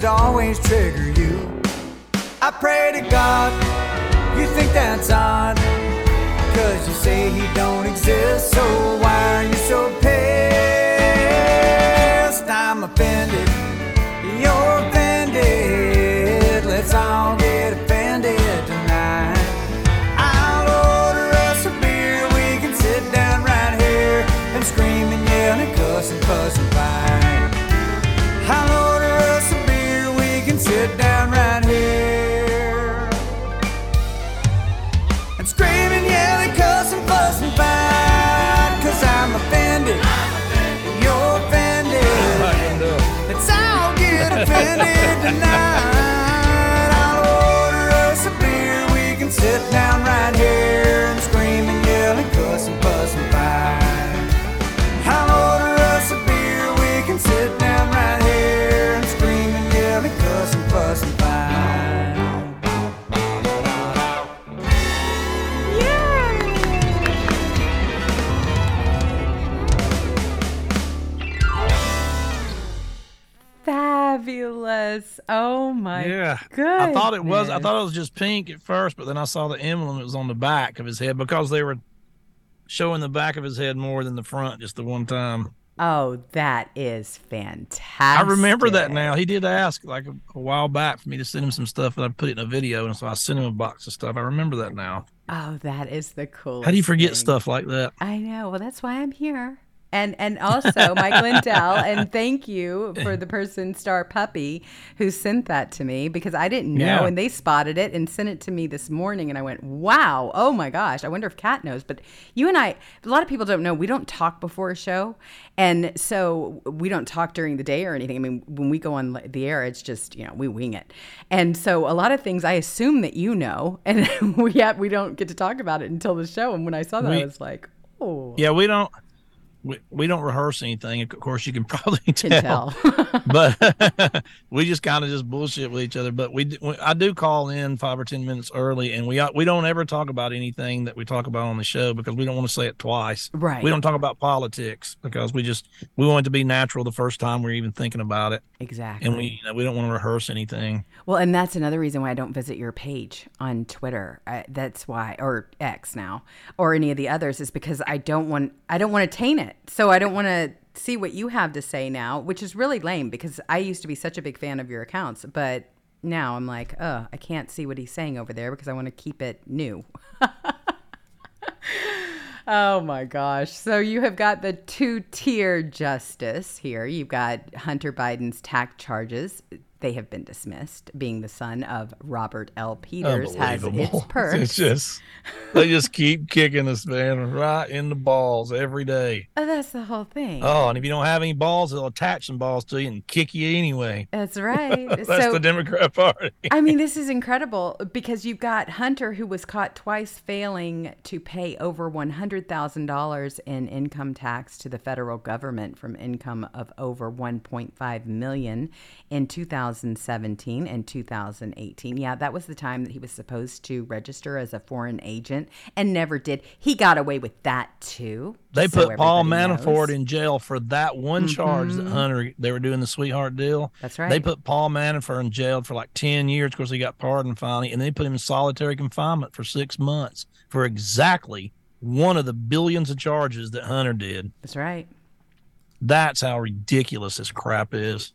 To always trigger you. I pray to God, you think that's odd. Cause you say he don't exist, so why Oh my Yeah. good. I thought it was. I thought it was just pink at first, but then I saw the emblem. It was on the back of his head because they were showing the back of his head more than the front just the one time. Oh, that is fantastic. I remember that now. He did ask like a, a while back for me to send him some stuff, and I put it in a video, and so I sent him a box of stuff. I remember that now. Oh, that is the coolest. How do you forget thing. stuff like that? I know. Well, that's why I'm here. And and also Mike [laughs] Lindell, and thank you for the person Star Puppy who sent that to me because I didn't know, Yeah. and they spotted it and sent it to me this morning, and I went, "Wow, oh my gosh!" I wonder if Kat knows. But you and I, a lot of people don't know we don't talk before a show, and so we don't talk during the day or anything. I mean, when we go on the air, it's just you know we wing it, and so a lot of things I assume that you know, [laughs] and we have, we don't get to talk about it until the show. And when I saw that, I was like, "Oh." Yeah, we don't. We, we don't rehearse anything. Of course, you can [laughs] probably can tell. tell. [laughs] but [laughs] we just kind of just bullshit with each other. But we, d- I do call in five or ten minutes early, and we uh, we don't ever talk about anything that we talk about on the show because we don't want to say it twice. Right. We don't talk about politics because we just we want it to be natural the first time we're even thinking about it, exactly. and we you know, we don't want to rehearse anything. well, and that's another reason why I don't visit your page on Twitter. I, that's why, or X now, or any of the others, is because I don't want I don't want to taint it. So I don't want to see what you have to say now, which is really lame because I used to be such a big fan of your accounts, but now I'm like, oh, I can't see what he's saying over there because I want to keep it new. [laughs] Oh my gosh. So you have got the two tier justice here. You've got Hunter Biden's tax charges. They have been dismissed. Being the son of Robert L. Peters has [laughs] its perks. It's just they just keep kicking this man, right in the balls every day. Oh, that's the whole thing. Oh, and if you don't have any balls, they'll attach some balls to you and kick you anyway. [laughs] That's right. That's so the Democrat Party. [laughs] I mean, this is incredible because you've got Hunter, who was caught twice failing to pay over $100,000 in income tax to the federal government from income of over 1.5 million in 2017 and 2018. Yeah, that was the time that he was supposed to register as a foreign agent and never did. He got away with that too. They so put Paul Manafort knows. Mm-hmm. in jail for that one charge that Hunter they were doing the sweetheart deal. That's right. They put Paul Manafort in jail for like ten years. Of course, he got pardoned finally, and they put him in solitary confinement for six months for exactly one of the billions of charges that Hunter did. That's right. That's how ridiculous this crap is.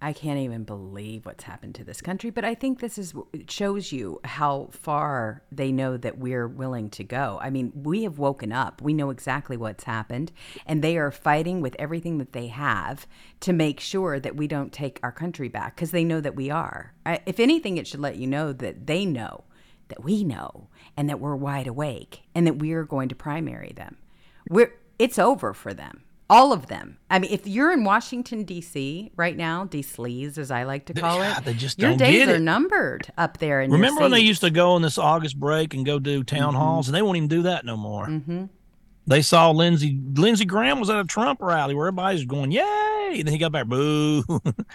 I can't even believe what's happened to this country. But I think this is shows you how far they know that we're willing to go. I mean, we have woken up. We know exactly what's happened, and they are fighting with everything that they have to make sure that we don't take our country back because they know that we are. If anything, it should let you know that they know that we know and that we're wide awake and that we are going to primary them. We're it's over for them. All of them. I mean, if you're in Washington D.C. right now, D.C.lees as I like to call Yeah, it, they just your don't days are numbered up there. In Remember when they used to go on this August break and go do town Mm-hmm. halls, and they won't even do that no more. They saw Lindsey Lindsey Graham was at a Trump rally where everybody's going, "Yay!" And then he got back, "Boo!"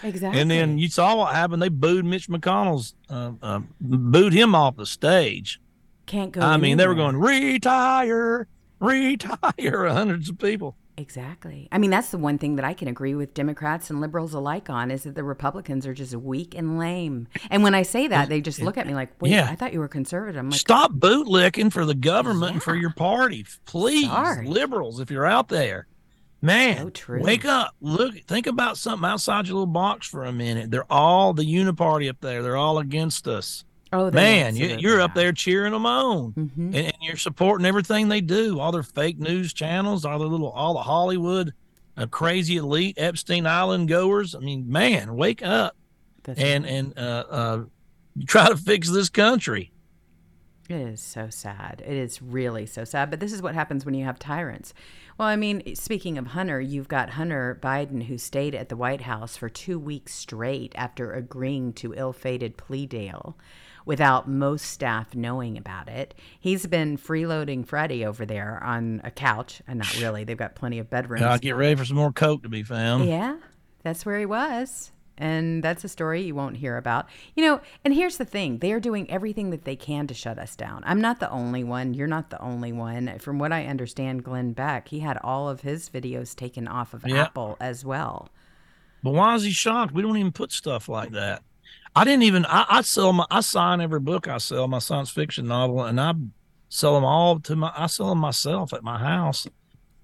exactly? [laughs] and then you saw what happened. They booed Mitch McConnell's, uh, uh, booed him off the stage. can't go. I mean, they were going, "Retire, [laughs] retire!" Hundreds of people. Exactly. I mean, that's the one thing that I can agree with Democrats and liberals alike on is that the Republicans are just weak and lame. And when I say that, they just look at me like, "Wait, Yeah. I thought you were conservative." I'm like, Stop bootlicking for the government and for your party, please, Sorry. liberals. If you're out there, man, So wake up. Look, think about something outside your little box for a minute. They're all the uniparty up there. They're all against us. "Oh, Man, you, you're up there cheering them on, Mhm. and, and you're supporting everything they do. All their fake news channels, all the little, all the Hollywood, uh, crazy elite Epstein Island goers. I mean, man, wake up That's and and uh, uh, [laughs] try to fix this country. It is so sad. It is really so sad. But this is what happens when you have tyrants. Well, I mean, speaking of Hunter, you've got Hunter Biden who stayed at the White House for two weeks straight after agreeing to ill fated plea deal without most staff knowing about it. He's been freeloading Freddie over there on a couch. And not really, they've got plenty of bedrooms. I'll get ready for some more coke to be found. Yeah, that's where he was. And that's a story you won't hear about. You know, and here's the thing they are doing everything that they can to shut us down. I'm not the only one. You're not the only one. From what I understand, Glenn Beck, he had all of his videos taken off of Yeah. Apple as well. But why is he shocked? We don't even put stuff like that. I didn't even. I, I sell my. I sign every book I sell, my science fiction novel, and I sell them all to my. I sell them myself at my house,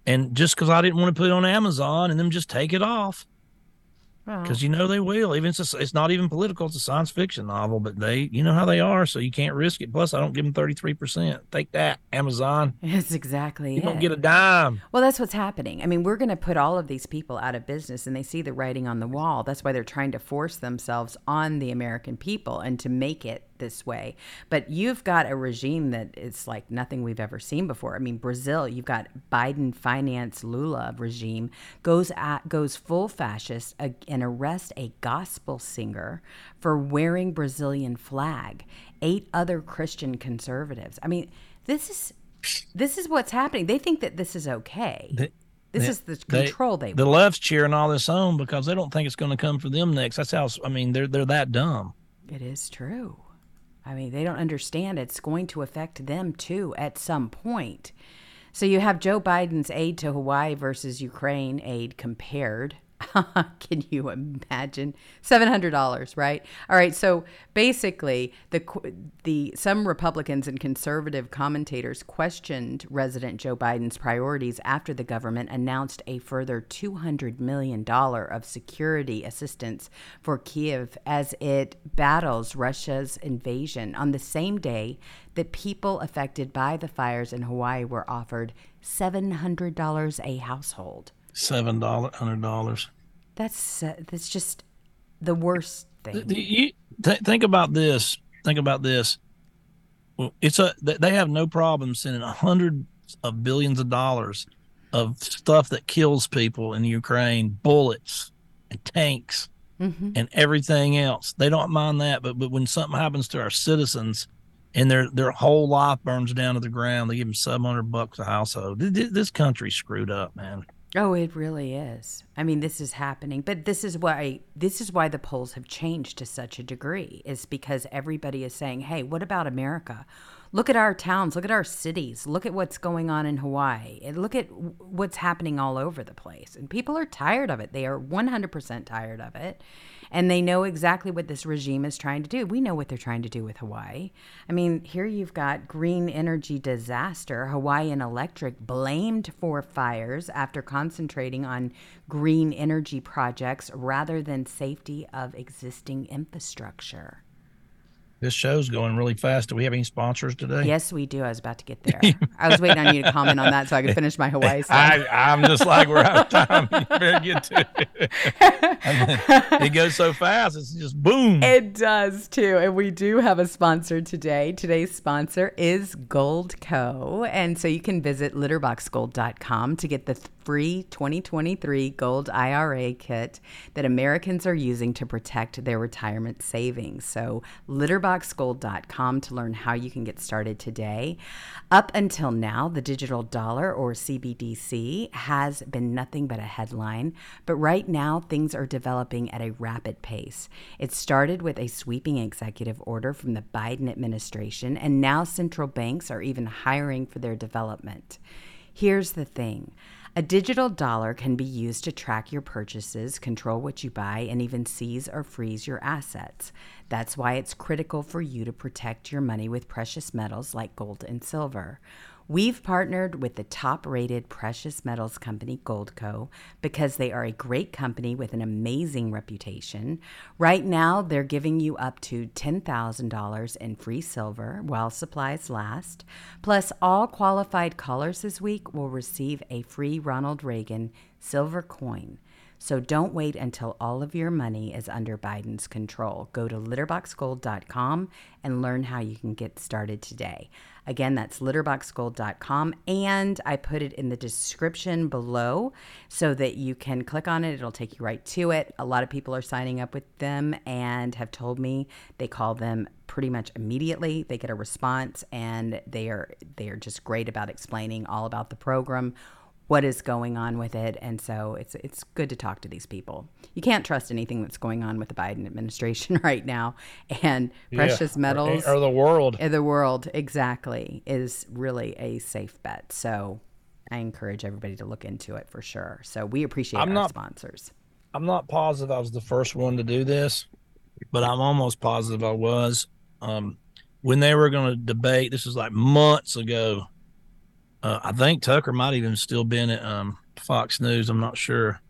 and just because I didn't want to put it on Amazon and them just take it off because you know they will. Even it's, a, it's not even political. It's a science fiction novel, but they, you know how they are, so you can't risk it. Plus, I don't give them thirty three percent. Take that, Amazon. [laughs] that's exactly You it. don't get a dime. Well, that's what's happening. I mean, we're going to put all of these people out of business and they see the writing on the wall. That's why they're trying to force themselves on the American people and to make it this way. But you've got a regime that is like nothing we've ever seen before. I mean, Brazil, you've got Biden finance Lula regime goes at, goes full fascist and arrests a gospel singer for wearing Brazilian flag. Eight other Christian conservatives. I mean, this is this is what's happening. They think that this is okay. They- this they- is the they- control they, the want. left's cheering all this on because they don't think it's going to come for them next. That's how. I mean, they're they're that dumb. It is true. I mean, they don't understand it's going to affect them too at some point. So you have Joe Biden's aid to Hawaii versus Ukraine aid compared. [laughs] Can you imagine? Seven hundred dollars, right? All right. So basically, the the some Republicans and conservative commentators questioned President Joe Biden's priorities after the government announced a further two hundred million dollar of security assistance for Kiev as it battles Russia's invasion. On the same day that people affected by the fires in Hawaii were offered seven hundred dollars a household. Seven dollar, hundred dollars. That's uh, that's just the worst thing. You th- think about this. Think about this. Well, it's a they have no problem sending a hundred of billions of dollars of stuff that kills people in Ukraine, bullets and tanks Mhm. and everything else. They don't mind that, but but when something happens to our citizens and their their whole life burns down to the ground, they give them seven hundred bucks a household. Th- th- This country's screwed up, man. Oh, it really is. I mean, this is happening, but this is why this is why the polls have changed to such a degree. Is because everybody is saying, "Hey, what about America? Look at our towns. Look at our cities. Look at what's going on in Hawaii. Look at what's happening all over the place." And people are tired of it. They are 100% tired of it. And they know exactly what this regime is trying to do. We know what they're trying to do with Hawaii. I mean, here you've got green energy disaster. Hawaiian Electric blamed for fires after concentrating on green energy projects rather than safety of existing infrastructure. This show's going really fast. Do we have any sponsors today? Yes, we do. I was about to get there. [laughs] I was waiting on you to comment on that so I could finish my Hawaii stuff. [laughs] I, I'm just like we're out of time. [laughs] You better get to it. it goes so fast. It's just boom. It does too. And we do have a sponsor today. Today's sponsor is Goldco. And so you can visit litterboxgold.com to get the free 2023 Gold IRA kit that Americans are using to protect their retirement savings. So litterboxgold.com to learn how you can get started today. Up until now, the digital dollar or CBDC has been nothing but a headline, but right now things are developing at a rapid pace. It started with a sweeping executive order from the Biden administration, and now central banks are even hiring for their development. Here's the thing. A digital dollar can be used to track your purchases, control what you buy, and even seize or freeze your assets. That's why it's critical for you to protect your money with precious metals like gold and silver. We've partnered with the top rated precious metals company, Goldco, because they are a great company with an amazing reputation. Right now, they're giving you up to $10,000 in free silver while supplies last. Plus, all qualified callers this week will receive a free Ronald Reagan silver coin. So don't wait until all of your money is under Biden's control. Go to litterboxgold.com and learn how you can get started today. Again, that's litterboxgold.com. And I put it in the description below so that you can click on it. It'll take you right to it. A lot of people are signing up with them and have told me they call them pretty much immediately. They get a response and they are they are just great about explaining all about the program what is going on with it and so it's it's good to talk to these people you can't trust anything that's going on with the biden administration [laughs] right now and precious Yeah. metals or, or the world. in the world exactly is really a safe bet so i encourage everybody to look into it for sure so we appreciate I'm our not- sponsors I'm not positive I was the first one to do this, but I'm almost positive I was. Um, when they were going to debate, this was like months ago. Uh, I think Tucker might even still been at um, Fox News. I'm not sure,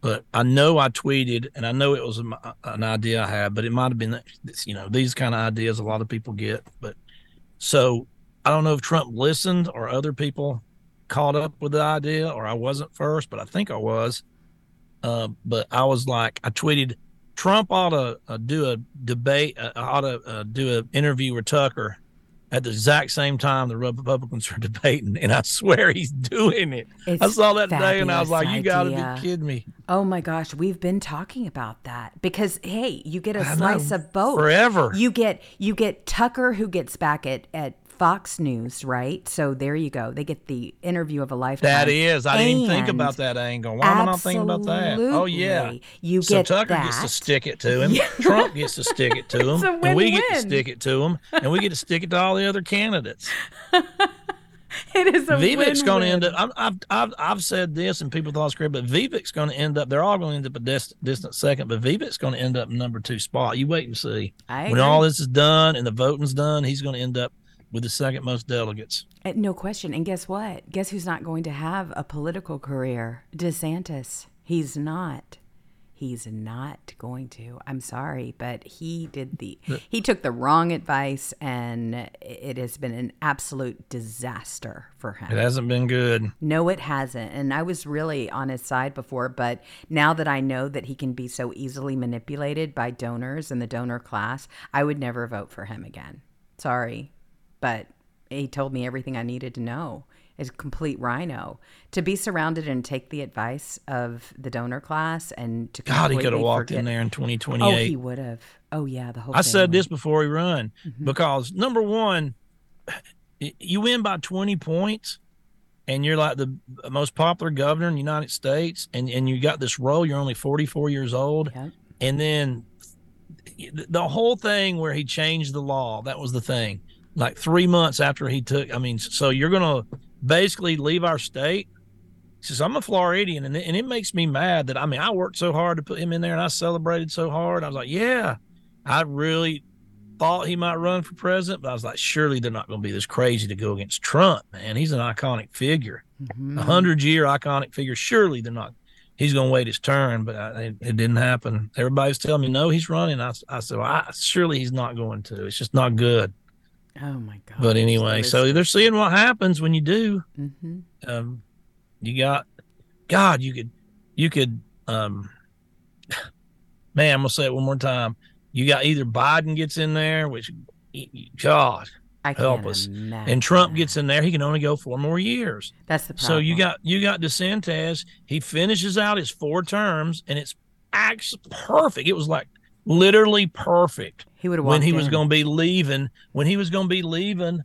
but I know I tweeted, and I know it was a, an idea I had, but it might have been. You know, these kind of ideas a lot of people get. But so I don't know if Trump listened or other people caught up with the idea, or I wasn't first, but I think I was. Uh, but I was like, I tweeted, Trump ought to uh, do a debate, uh, ought to uh, do an interview with Tucker at the exact same time the Republicans are [laughs] debating, and I swear he's doing it. I saw that today, and I was like, "You got to be kidding me!" oh my gosh we've been talking about that because hey you get a I slice know, of both forever. you get you get tucker who gets back at at Fox News, right? So there you go. They get the interview of a lifetime. That is, I didn't even think about that angle. Why am I not thinking about that? Oh yeah, You so get Tucker gets to stick it to him. [laughs] Trump gets to stick it to [laughs] him, and we get to stick it to him, and we get to stick it to all the other candidates. [laughs] It is a Vivek's going to end up. I'm- I've, I've I've said this, and people thought it's great, but Vivek's going to end up. They're all going to end up a dis- distant second, but Vivek's going to end up number two spot. You wait and see. I when agree. all this is done and the voting's done, he's going to end up with the second most delegates. Uh, No question. And guess what? Guess who's not going to have a political career? DeSantis. He's not. He's not going to. I'm sorry, but he did the he took the wrong advice and it has been an absolute disaster for him. It hasn't been good. No, it hasn't. And I was really on his side before, but now that I know that he can be so easily manipulated by donors and the donor class, I would never vote for him again. Sorry. But he told me everything I needed to know. Is complete RINO to be surrounded and take the advice of the donor class and to God, he could have walked forget- in there in 2028. Oh, he would have. Oh yeah, the whole. I said this before he run Mm-hmm. because number one, you win by 20 points and you're like the most popular governor in the United States and, and you got this role, you're only 44 years old. And then the- the whole thing where he changed the law, that was the thing. Like three months after he took, I mean, so you're going to basically leave our state He says, I'm a Floridian, and it, and it makes me mad that I mean, I worked so hard to put him in there, and I celebrated so hard. I was like, yeah, I really thought he might run for president, but I was like, surely they're not going to be this crazy to go against Trump, man. He's an iconic figure, a Mhm. hundred year iconic figure. Surely they're not. He's going to wait his turn, but I, it, it didn't happen. Everybody's telling me no, he's running. I, I said, well, I, surely he's not going to. It's just not good. Oh my god. But anyway, so they're seeing what happens when you do. hmm Um, you got, God, you could, you could, um, [laughs] man, I'm gonna say it one more time. You got either Biden gets in there, which, God, I help us. imagine and Trump gets in there, he can only go four more years. That's the problem. So you got you got DeSantis. He finishes out his four terms, and it's actually perfect. It was like literally perfect he would have when he was going to be leaving. When he was going to be leaving,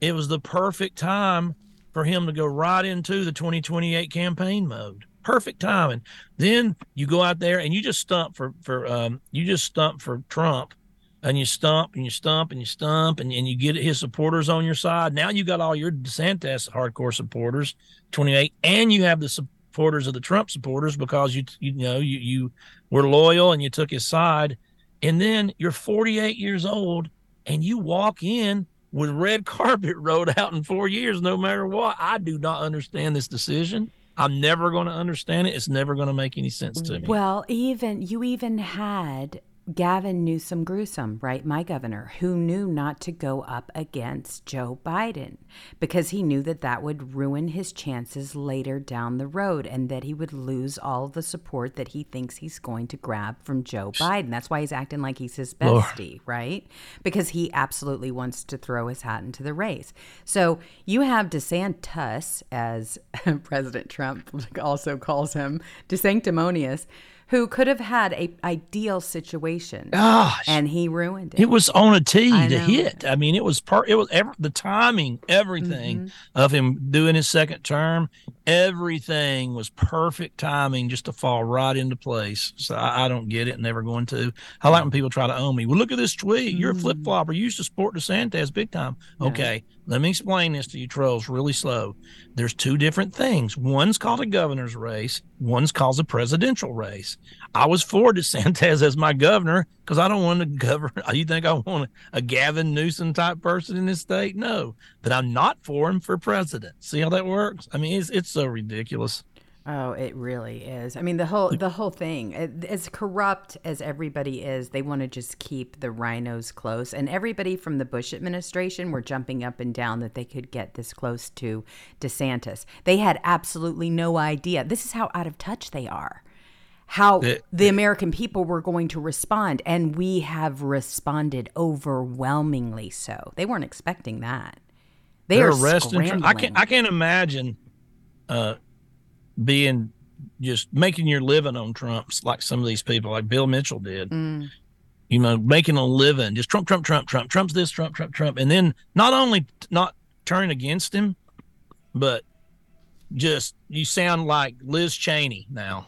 it was the perfect time for him to go right into the 2028 campaign mode. Perfect timing. Then you go out there and you just stump for for um you just stump for Trump, and you stump and you stump and you stump and, and you get his supporters on your side. Now you got all your DeSantis hardcore supporters, 28, and you have the supporters of the Trump supporters because you you know you you were loyal and you took his side and then you're 48 years old and you walk in with red [laughs] carpet rolled out in four years, no matter what. I do not understand this decision. I'm never going to understand it. It's never going to make any sense to me. Well, even you even had Gavin Newsom Gruesome, right? My governor, who knew not to go up against Joe Biden because he knew that that would ruin his chances later down the road and that he would lose all the support that he thinks he's going to grab from Joe Biden. That's why he's acting like he's his Lord. bestie, right? Because he absolutely wants to throw his hat into the race. So you have DeSantis, as [laughs] President Trump [laughs] also calls him, DeSanctimonious, who could have had a ideal situation, Gosh, and he ruined it. it was on a tee I to know. hit. I mean, it was part. It was ever the timing, everything Mm-hmm. of him doing his second term. Everything was perfect timing just to fall right into place. So I, I don't get it. Never going to. I like when people try to own me. Well, look at this tweet. You're a Mm. flip flopper. You used to support DeSantis big time. Okay, let me explain this to you trolls really slow. There's two different things. One's called a governor's race. One's called a presidential race. I was for DeSantis [laughs] as my governor because I don't want to govern. [laughs] You think I want a, Gavin Newsom type person in this state? No, but I'm not for him for president. See how that works? I mean, it's it's so ridiculous. Oh, it really is. I mean, the whole the whole thing, as corrupt as everybody is, they want to just keep the RINOs close. And everybody from the Bush administration were jumping up and down that they could get this close to DeSantis. They had absolutely no idea. This is how out of touch they are. How The- the American people were going to respond, and we have responded overwhelmingly so. They weren't expecting that. They They're are arresting. Scrambling. I can't. I can't imagine uh, being just making your living on Trump's like some of these people, like Bill Mitchell did. Mm. You know, making a living just Trump, Trump, Trump, Trump, Trump's this, Trump, Trump, Trump, and then not only not turning against him, but just you sound like Liz Cheney now.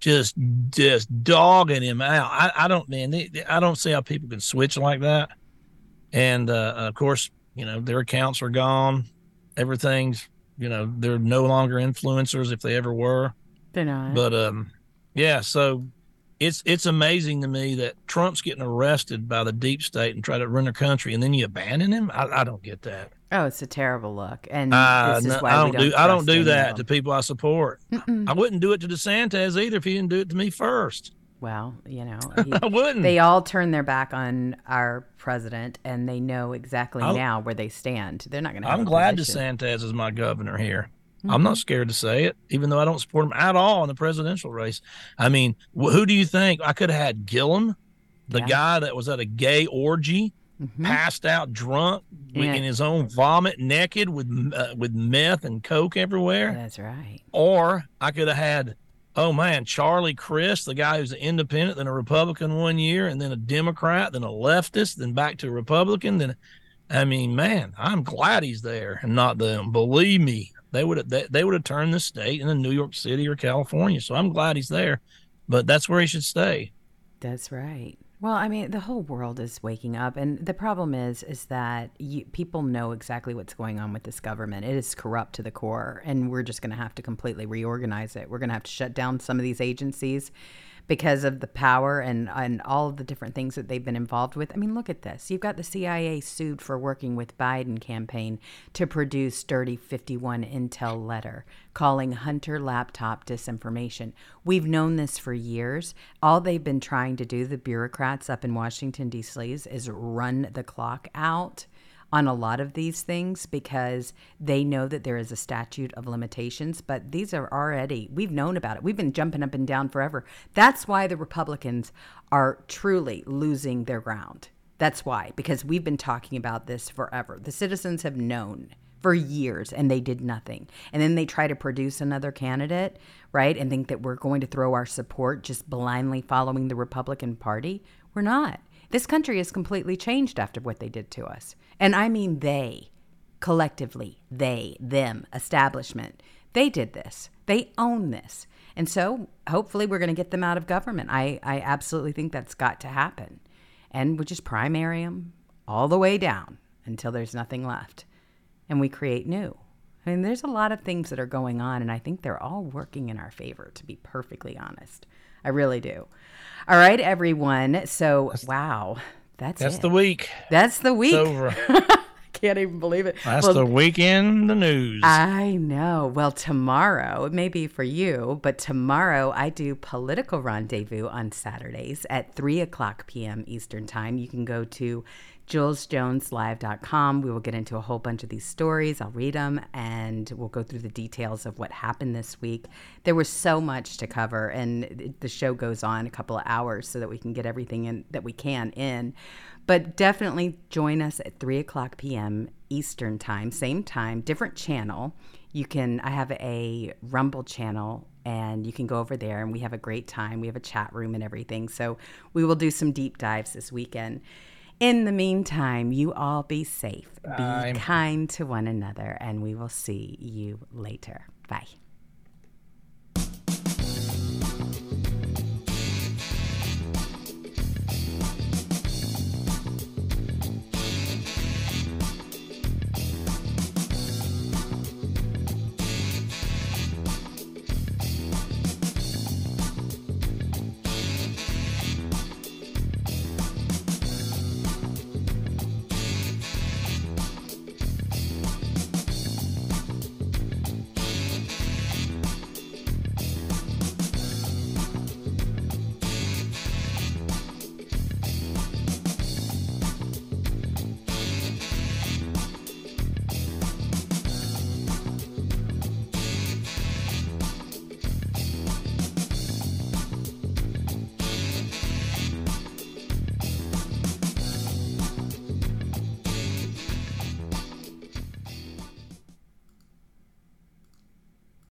Just, just dogging him out. I, I don't, man. they- they- I don't see how people can switch like that. And uh, of course, you know their accounts are gone. Everything's, you know, they're no longer influencers if they ever were. They're not. But um, yeah. So it's it's amazing to me that Trump's getting arrested by the deep state and try to run their country, and then you abandon him. I, I don't get that. Oh, it's a terrible look, and Uh, this is no, why I we don't do I don't do that to people I support. I wouldn't do it to DeSantis either if he didn't do it to me first. Well, you know, [laughs] he- I wouldn't. they all turn their back on our president, and they know exactly I'll- now where they stand. They're not going to. I'm glad DeSantis is my governor here. I'm not scared to say it, even though I don't support him at all in the presidential race. I mean, wh- who do you think? I could have had Gillum, the Yeah. guy that was at a gay orgy, Mhm. passed out drunk Yeah. in his own vomit, naked with uh, with meth and coke everywhere. That's right. Or I could have had, oh man, Charlie Crist, the guy who's an independent, then a Republican one year, and then a Democrat, then a leftist, then back to a Republican. Then, I mean, man, I'm glad he's there and not them. Believe me, they would have they, they would have turned the state into New York City or California. So I'm glad he's there, but that's where he should stay. That's right. Well, I mean, the whole world is waking up, and the problem is, is that you, people know exactly what's going on with this government. It is corrupt to the core, and we're just going to have to completely reorganize it. We're going to have to shut down some of these agencies because of the power and, and all the different things that they've been involved with. I mean, look at this. You've got the CIA sued for working with Biden campaign to produce Dirty 51 intel letter calling Hunter laptop disinformation. We've known this for years. All they've been trying to do, the bureaucrats up in Washington, D.C., is run the clock out on a lot of these things because they know that there is a statute of limitations, but these are already, we've known about it. We've been jumping up and down forever. That's why the Republicans are truly losing their ground. That's why, because we've been talking about this forever. The citizens have known for years and they did nothing. And then they try to produce another candidate, right? And think that we're going to throw our support just blindly following the Republican Party. We're not. This country has completely changed after what they did to us. And I mean they, collectively, they, them, establishment. They did this. They own this. And so hopefully we're going to get them out of government. I, I absolutely think that's got to happen. And we just primary them all the way down until there's nothing left. And we create new. I mean, there's a lot of things that are going on, and I think they're all working in our favor, to be perfectly honest. I really do. All right, everyone. So, wow, that's that's it. the week. That's the week. It's over. [laughs] Can't even believe it. That's well, the weekend the news. I know. Well, tomorrow, it may be for you, but tomorrow I do political rendezvous on Saturdays at 3 o'clock p.m. Eastern Time. You can go to jewelsjoneslive.com. We will get into a whole bunch of these stories. I'll read them and we'll go through the details of what happened this week. There was so much to cover, and the show goes on a couple of hours so that we can get everything in that we can in. But definitely join us at 3 o'clock p.m. Eastern Time, same time, different channel. You can, I have a Rumble channel and you can go over there and we have a great time. We have a chat room and everything. So we will do some deep dives this weekend. In the meantime, you all be safe, be kind to one another, and we will see you later. Bye.